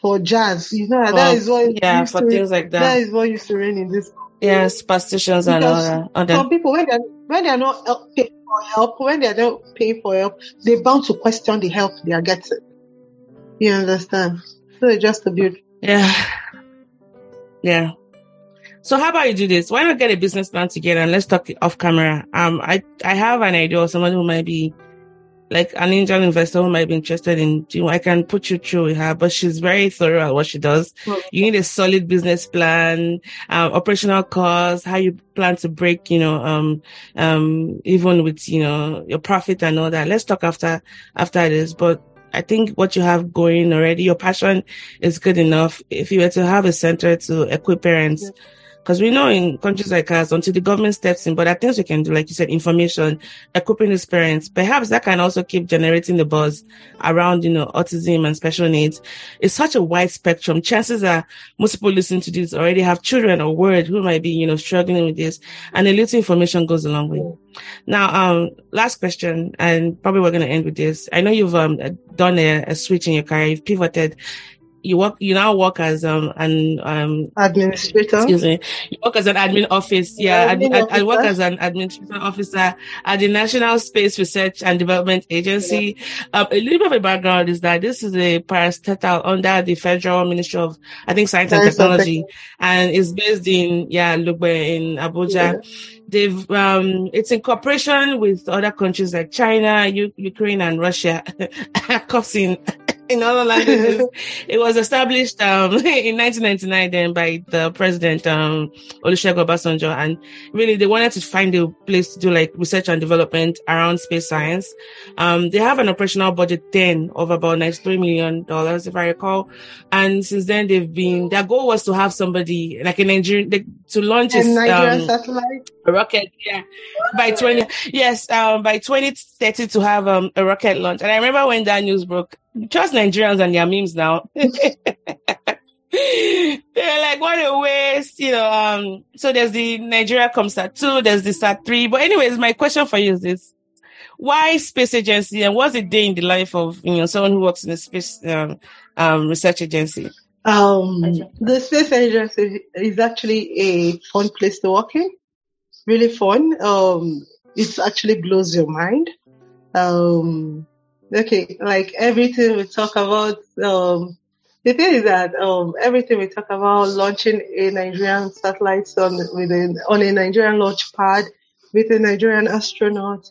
for jazz. You know, that
Well,
is what
yeah, for things like
that
that.
is what used to reign in this
Yeah, superstitions and all that. Other.
some people when they're when they're not help- paying for help, when they're not paying for help, they're bound to question the help they are getting. You understand? So it's just a bit
Yeah. Yeah. So how about you do this? Why not get a business plan together and let's talk off camera? Um, I, I have an idea of someone who might be like an angel investor who might be interested in, you know, I can put you through with her, but she's very thorough at what she does. You need a solid business plan, um, operational costs, how you plan to break, you know, um, um, even with, you know, your profit and all that. Let's talk after, after this, but I think what you have going already, your passion is good enough. If you were to have a center to equip parents, because we know in countries like ours, until the government steps in, but there are things we can do, like you said, information, equipping these parents. Perhaps that can also keep generating the buzz around, you know, autism and special needs. It's such a wide spectrum. Chances are most people listening to this already have children or word who might be, you know, struggling with this. And a little information goes a long way. Now, um, last question, and probably we're going to end with this. I know you've um, done a, a switch in your career. You've pivoted. You work. You now work as um an um
administrator.
excuse me. You work as an admin office. Yeah,
Admin
I, I, I work as an administration officer at the National Space Research and Development Agency. Um, a little bit of a background is that this is a parastatal under the Federal Ministry of, I think, Science and
Science and
Technology, and it's based in yeah, Lugbe in Abuja. They've um, it's in cooperation with other countries like China, U- Ukraine, and Russia. Cups in other languages. it was established um, in 1999 then by the president um, Olusegun Obasanjo, and really they wanted to find a place to do like research and development around space science. Um, they have an operational budget then of about 93 million dollars, if I recall, and since then they've been their goal was to have somebody like a Nigerian they, to launch a, um,
satellite.
a rocket yeah by 20 yes um by 2030 to have um a rocket launch and i remember when that news broke trust nigerians and their memes now they're like what a waste you know um so there's the nigeria comsat 2 there's the sat 3 but anyways my question for you is this why space agency and what's a day in the life of you know someone who works in a space um, um research agency
Um, the space agency is actually a fun place to work in. Really fun. Um, it actually blows your mind. Um, okay, like everything we talk about, um, the thing is that um, everything we talk about launching a Nigerian satellite on with a, on a Nigerian launch pad with a Nigerian astronaut.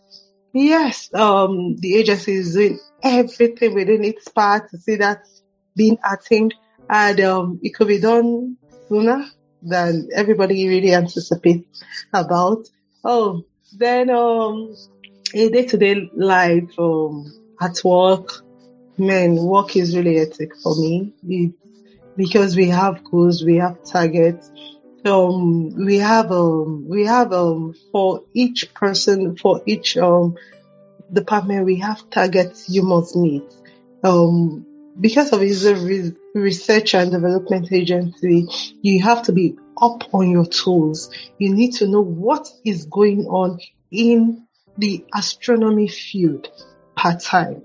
Yes, um, the agency is doing everything within its power to see that being attained, and um, it could be done sooner than everybody really anticipates about. Oh, then um, a day-to-day life um, at work, man, work is really hectic for me it, because we have goals, we have targets. Um, we have um, we have um, for each person, for each um, department, we have targets you must meet. Um, because of a research and development agency, you have to be up on your tools. You need to know what is going on in the astronomy field part time.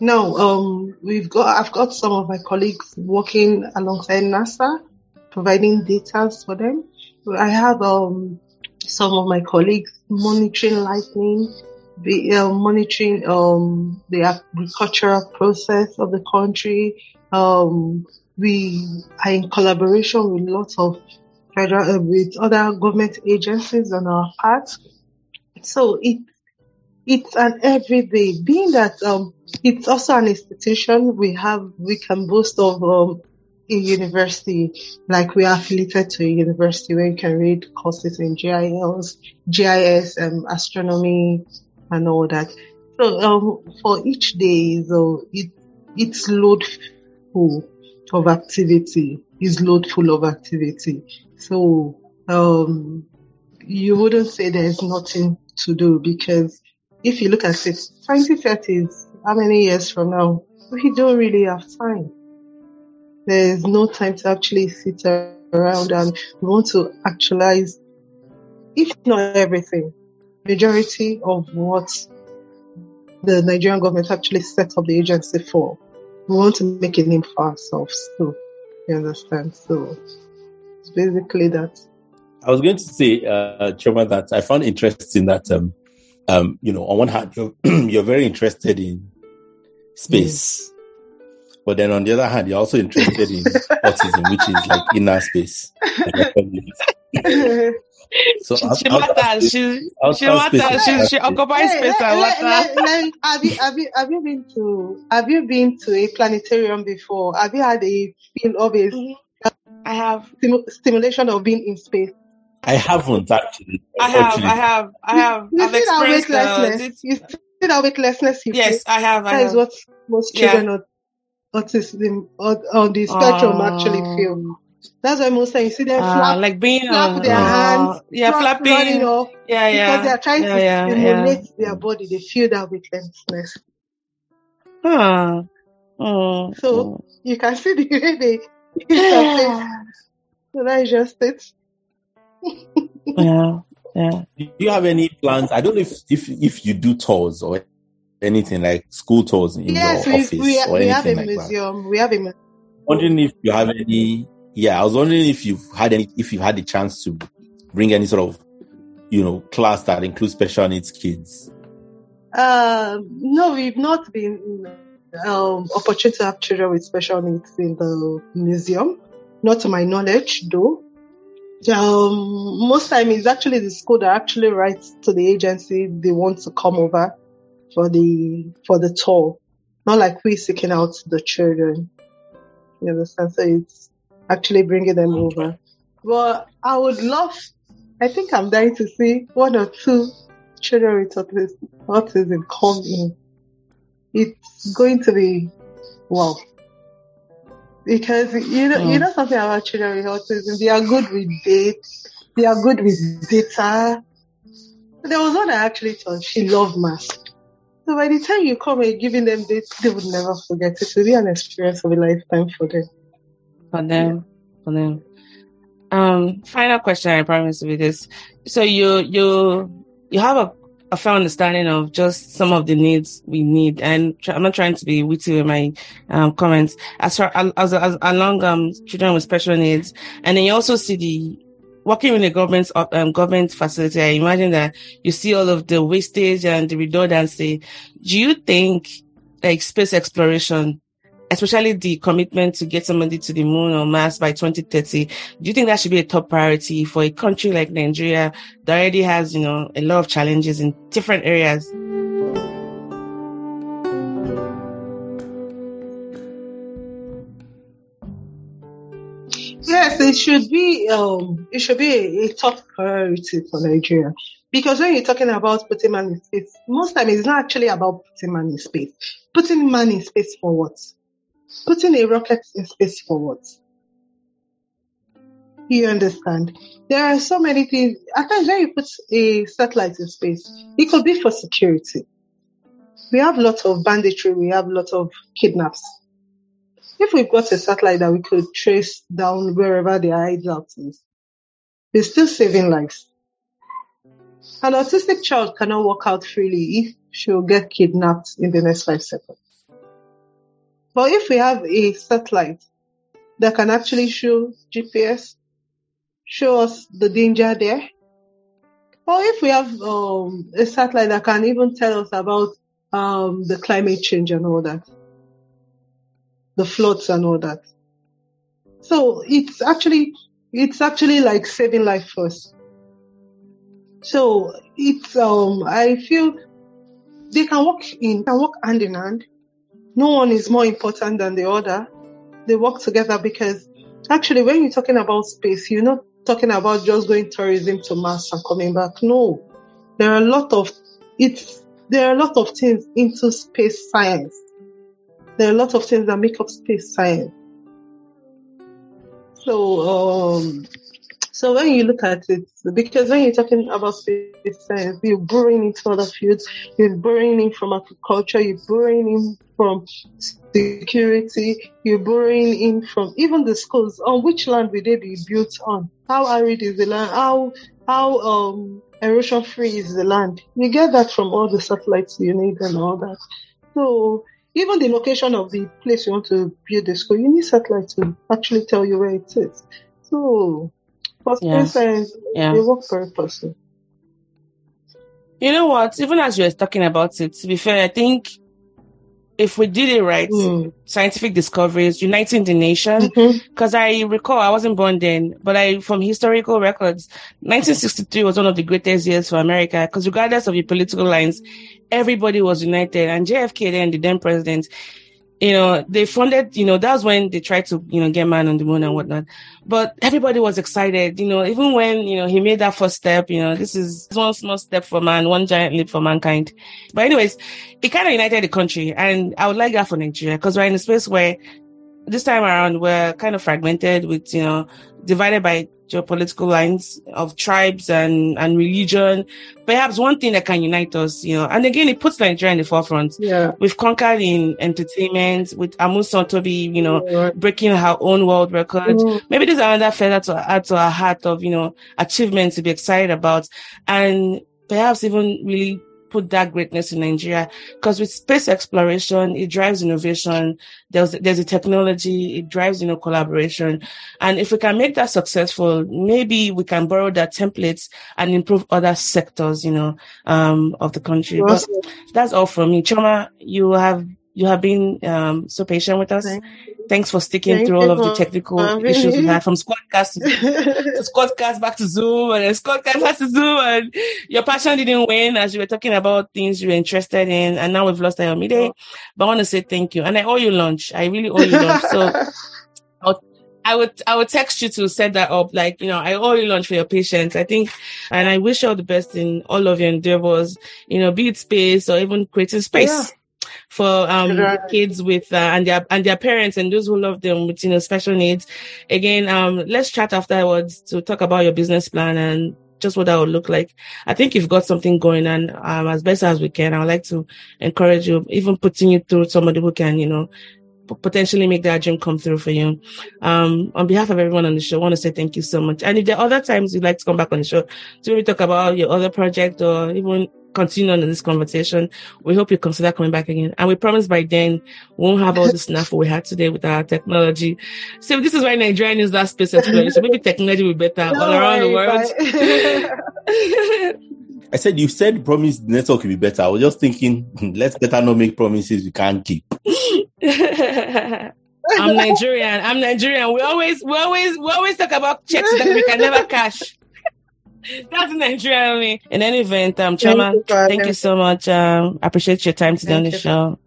No, um, we've got, I've got some of my colleagues working alongside NASA, providing data for them. I have, um, some of my colleagues monitoring lightning, the, uh, monitoring, um, the agricultural process of the country. Um, we are in collaboration with lots of federal, uh, with other government agencies on our part. So it, it's an everyday, being that, um, it's also an institution. We have, we can boast of, um, a university, like we are affiliated to a university where you can read courses in GIS, GIS, um, astronomy, and all that. So, um, for each day, so it, it's load full of activity, is load full of activity. So, um, you wouldn't say there's nothing to do because if you look at it, 2030 is how many years from now? We don't really have time. There's no time to actually sit around and we want to actualize, if not everything, majority of what the Nigerian government actually set up the agency for. We want to make a name for ourselves too. You understand? So it's basically that.
I was going to say, uh, Chioma, that I found interesting that, um, um, you know, on one hand, you're, you're very interested in space. Mm. But then on the other hand, you're also interested in autism, which is like inner space.
so she matter. She she matter. She she occupies space and water.
Have you have you have you been to have you been to a planetarium before? Have you had a feel of a
I have
stimulation of being in space?
I haven't actually.
I have. I have. I have. You, you I've see experienced
that weightlessness. Uh, you see that weightlessness.
yes, I have. I
that
have.
is what most children yeah autism on the spectrum actually feel. That's why most times you see them uh, flap,
like being
flap their hands,
yeah, flap, flapping,
off,
yeah, yeah,
because they are trying
yeah,
to
yeah,
stimulate
yeah.
their body. They feel that weightlessness.
Huh. Oh,
so
oh.
you can see the way they interface. so that is just it.
Yeah, yeah.
Do you have any plans? I don't know if if if you do tours or anything like school tours in
yes,
your
we,
office
we,
or
we
anything
have a
like
museum.
that?
We have a museum.
Wondering if you have any. Yeah, I was wondering if you've had any, if you've had the chance to bring any sort of, you know, class that includes special needs kids.
Uh, no, we've not been um, opportunity to have children with special needs in the museum. Not to my knowledge, though. Um, most time it's actually the school that actually writes to the agency they want to come over for the for the tour. Not like we seeking out the children. You understand? So it's actually bringing them okay. over. But I would love. I think I'm dying to see one or two children with autism, autism come in. It's going to be wow. Because you know, mm. you know something about children with autism. They are good with dates. They are good with data. There was one I actually thought she loved math. So by the time you come and giving them this, they would never forget. It will be an experience of a lifetime for them.
For them, for them. Um, final question, I promise to be this. So you you you have a, a fair understanding of just some of the needs we need, and I'm not trying to be witty with my um, comments. As far as, as along um children with special needs, and then you also see the working in a government um, government facility, I imagine that you see all of the wastage and the redundancy. Do you think like space exploration, especially the commitment to get somebody to the moon or Mars by 2030, do you think that should be a top priority for a country like Nigeria that already has, you know, a lot of challenges in different areas?
Yes, it should be. Um, it should be a, a, top priority for Nigeria because when you're talking about putting man in space, most time it's not actually about putting man in space. Putting man in space for what? Putting a rocket in space for what? You understand? There are so many things. At times when you put a satellite in space, it could be for security. We have lots of banditry. We have lots of kidnaps if we've got a satellite that we could trace down wherever the hideout is, it's still saving lives. An autistic child cannot walk out freely if she'll get kidnapped in the next five seconds. But if we have a satellite that can actually show GPS, show us the danger there, or if we have um, a satellite that can even tell us about um, the climate change and all that, the floods and all that. So it's actually it's actually like saving life first. So it's um I feel they can work in can work hand in hand. No one is more important than the other. They work together because actually when you're talking about space, you're not talking about just going tourism to Mars and coming back. No. There are a lot of it's there are a lot of things into space science. There are a lot of things that make up space science. So um so when you look at it, because when you're talking about space science, you're borrowing from other fields, you're borrowing in from agriculture, you're borrowing in from security, you're borrowing in from even the schools. On which land will they be built on? How arid is the land? How how um erosion free is the land? You get that from all the satellites you need and all that. So even the location of the place you want to build the school, you need satellites to actually tell you where it is. So for
Yeah.
space
Yeah.
they work very closely.
You know what? Even as you were talking about it, to be fair, I think if we did it right,
Mm.
scientific discoveries, uniting the nation, because I recall I wasn't born then, but I from historical records, 1963 was one of the greatest years for America. Because regardless of your political lines, everybody was united, and JFK then the then president, you know, they funded, you know, that was when they tried to, you know, get man on the moon and whatnot. But everybody was excited, you know, even when you know he made that first step, you know, this is one small step for man, one giant leap for mankind. But anyways, it kind of united the country, and I would like that for Nigeria because we're in a space where this time around we're kind of fragmented with you know divided by geopolitical lines of tribes and and religion. Perhaps one thing that can unite us you know and again it puts nigeria in the forefront.
Yeah.
we've conquered in entertainment with Amusan Tobi you know breaking her own world record.
Mm.
maybe there's another feather to add to our heart of you know achievements to be excited about. And perhaps even really put that greatness in Nigeria. Because with space exploration it drives innovation. There's there's a technology it drives you know collaboration. And if we can make that successful maybe we can borrow that templates and improve other sectors you know um of the country. But that's all from me. Chioma you have you have been um so patient with us
Thank
thanks for sticking through all of the technical issues we had from Squadcast to to Squadcast back to Zoom and then Squadcast back to Zoom and your passion didn't win as you were talking about things you were interested in and now we've lost our Ayomide. But I want to say thank you. And I owe you lunch. I really owe you lunch. So I'll, I would I would text you to set that up. Like, you know, I owe you lunch for your patience. I think and I wish you all the best in all of your endeavors, you know, be it space or even creating space.
Yeah.
For um
Right.
kids with uh, and their and their parents and those who love them with you know special needs. Again, um let's chat afterwards to talk about your business plan and just what that would look like. I think you've got something going on um, as best as we can. I would like to encourage you, even putting you through somebody who can, you know, potentially make that dream come through for you. Um, on behalf of everyone on the show, I want to say thank you so much. And if there are other times you'd like to come back on the show to maybe talk about your other project or even continue on in this conversation, we hope you consider coming back again. And we promise by then we won't have all the snafu we had today with our technology. So this is why Nigerian is that space exploration. Maybe technology will be better all
Don't
around the world.
I said you said promise the network will be better. I was just thinking, let's better not make promises we can't keep.
I'm Nigerian. I'm Nigerian. We always, we always, we always talk about checks that we can never cash. That's Nigerian only. In any event, um, Chioma,
you
thank you so much. Um, I appreciate your time today on the
you.
show.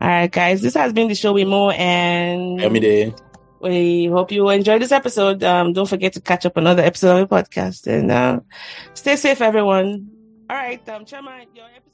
All right, guys, this has been the show with Mo, and
Every day.
we hope you enjoyed this episode. Um, don't forget to catch up another episode of the podcast, and uh, stay safe, everyone. All right, um, Chioma, your episode.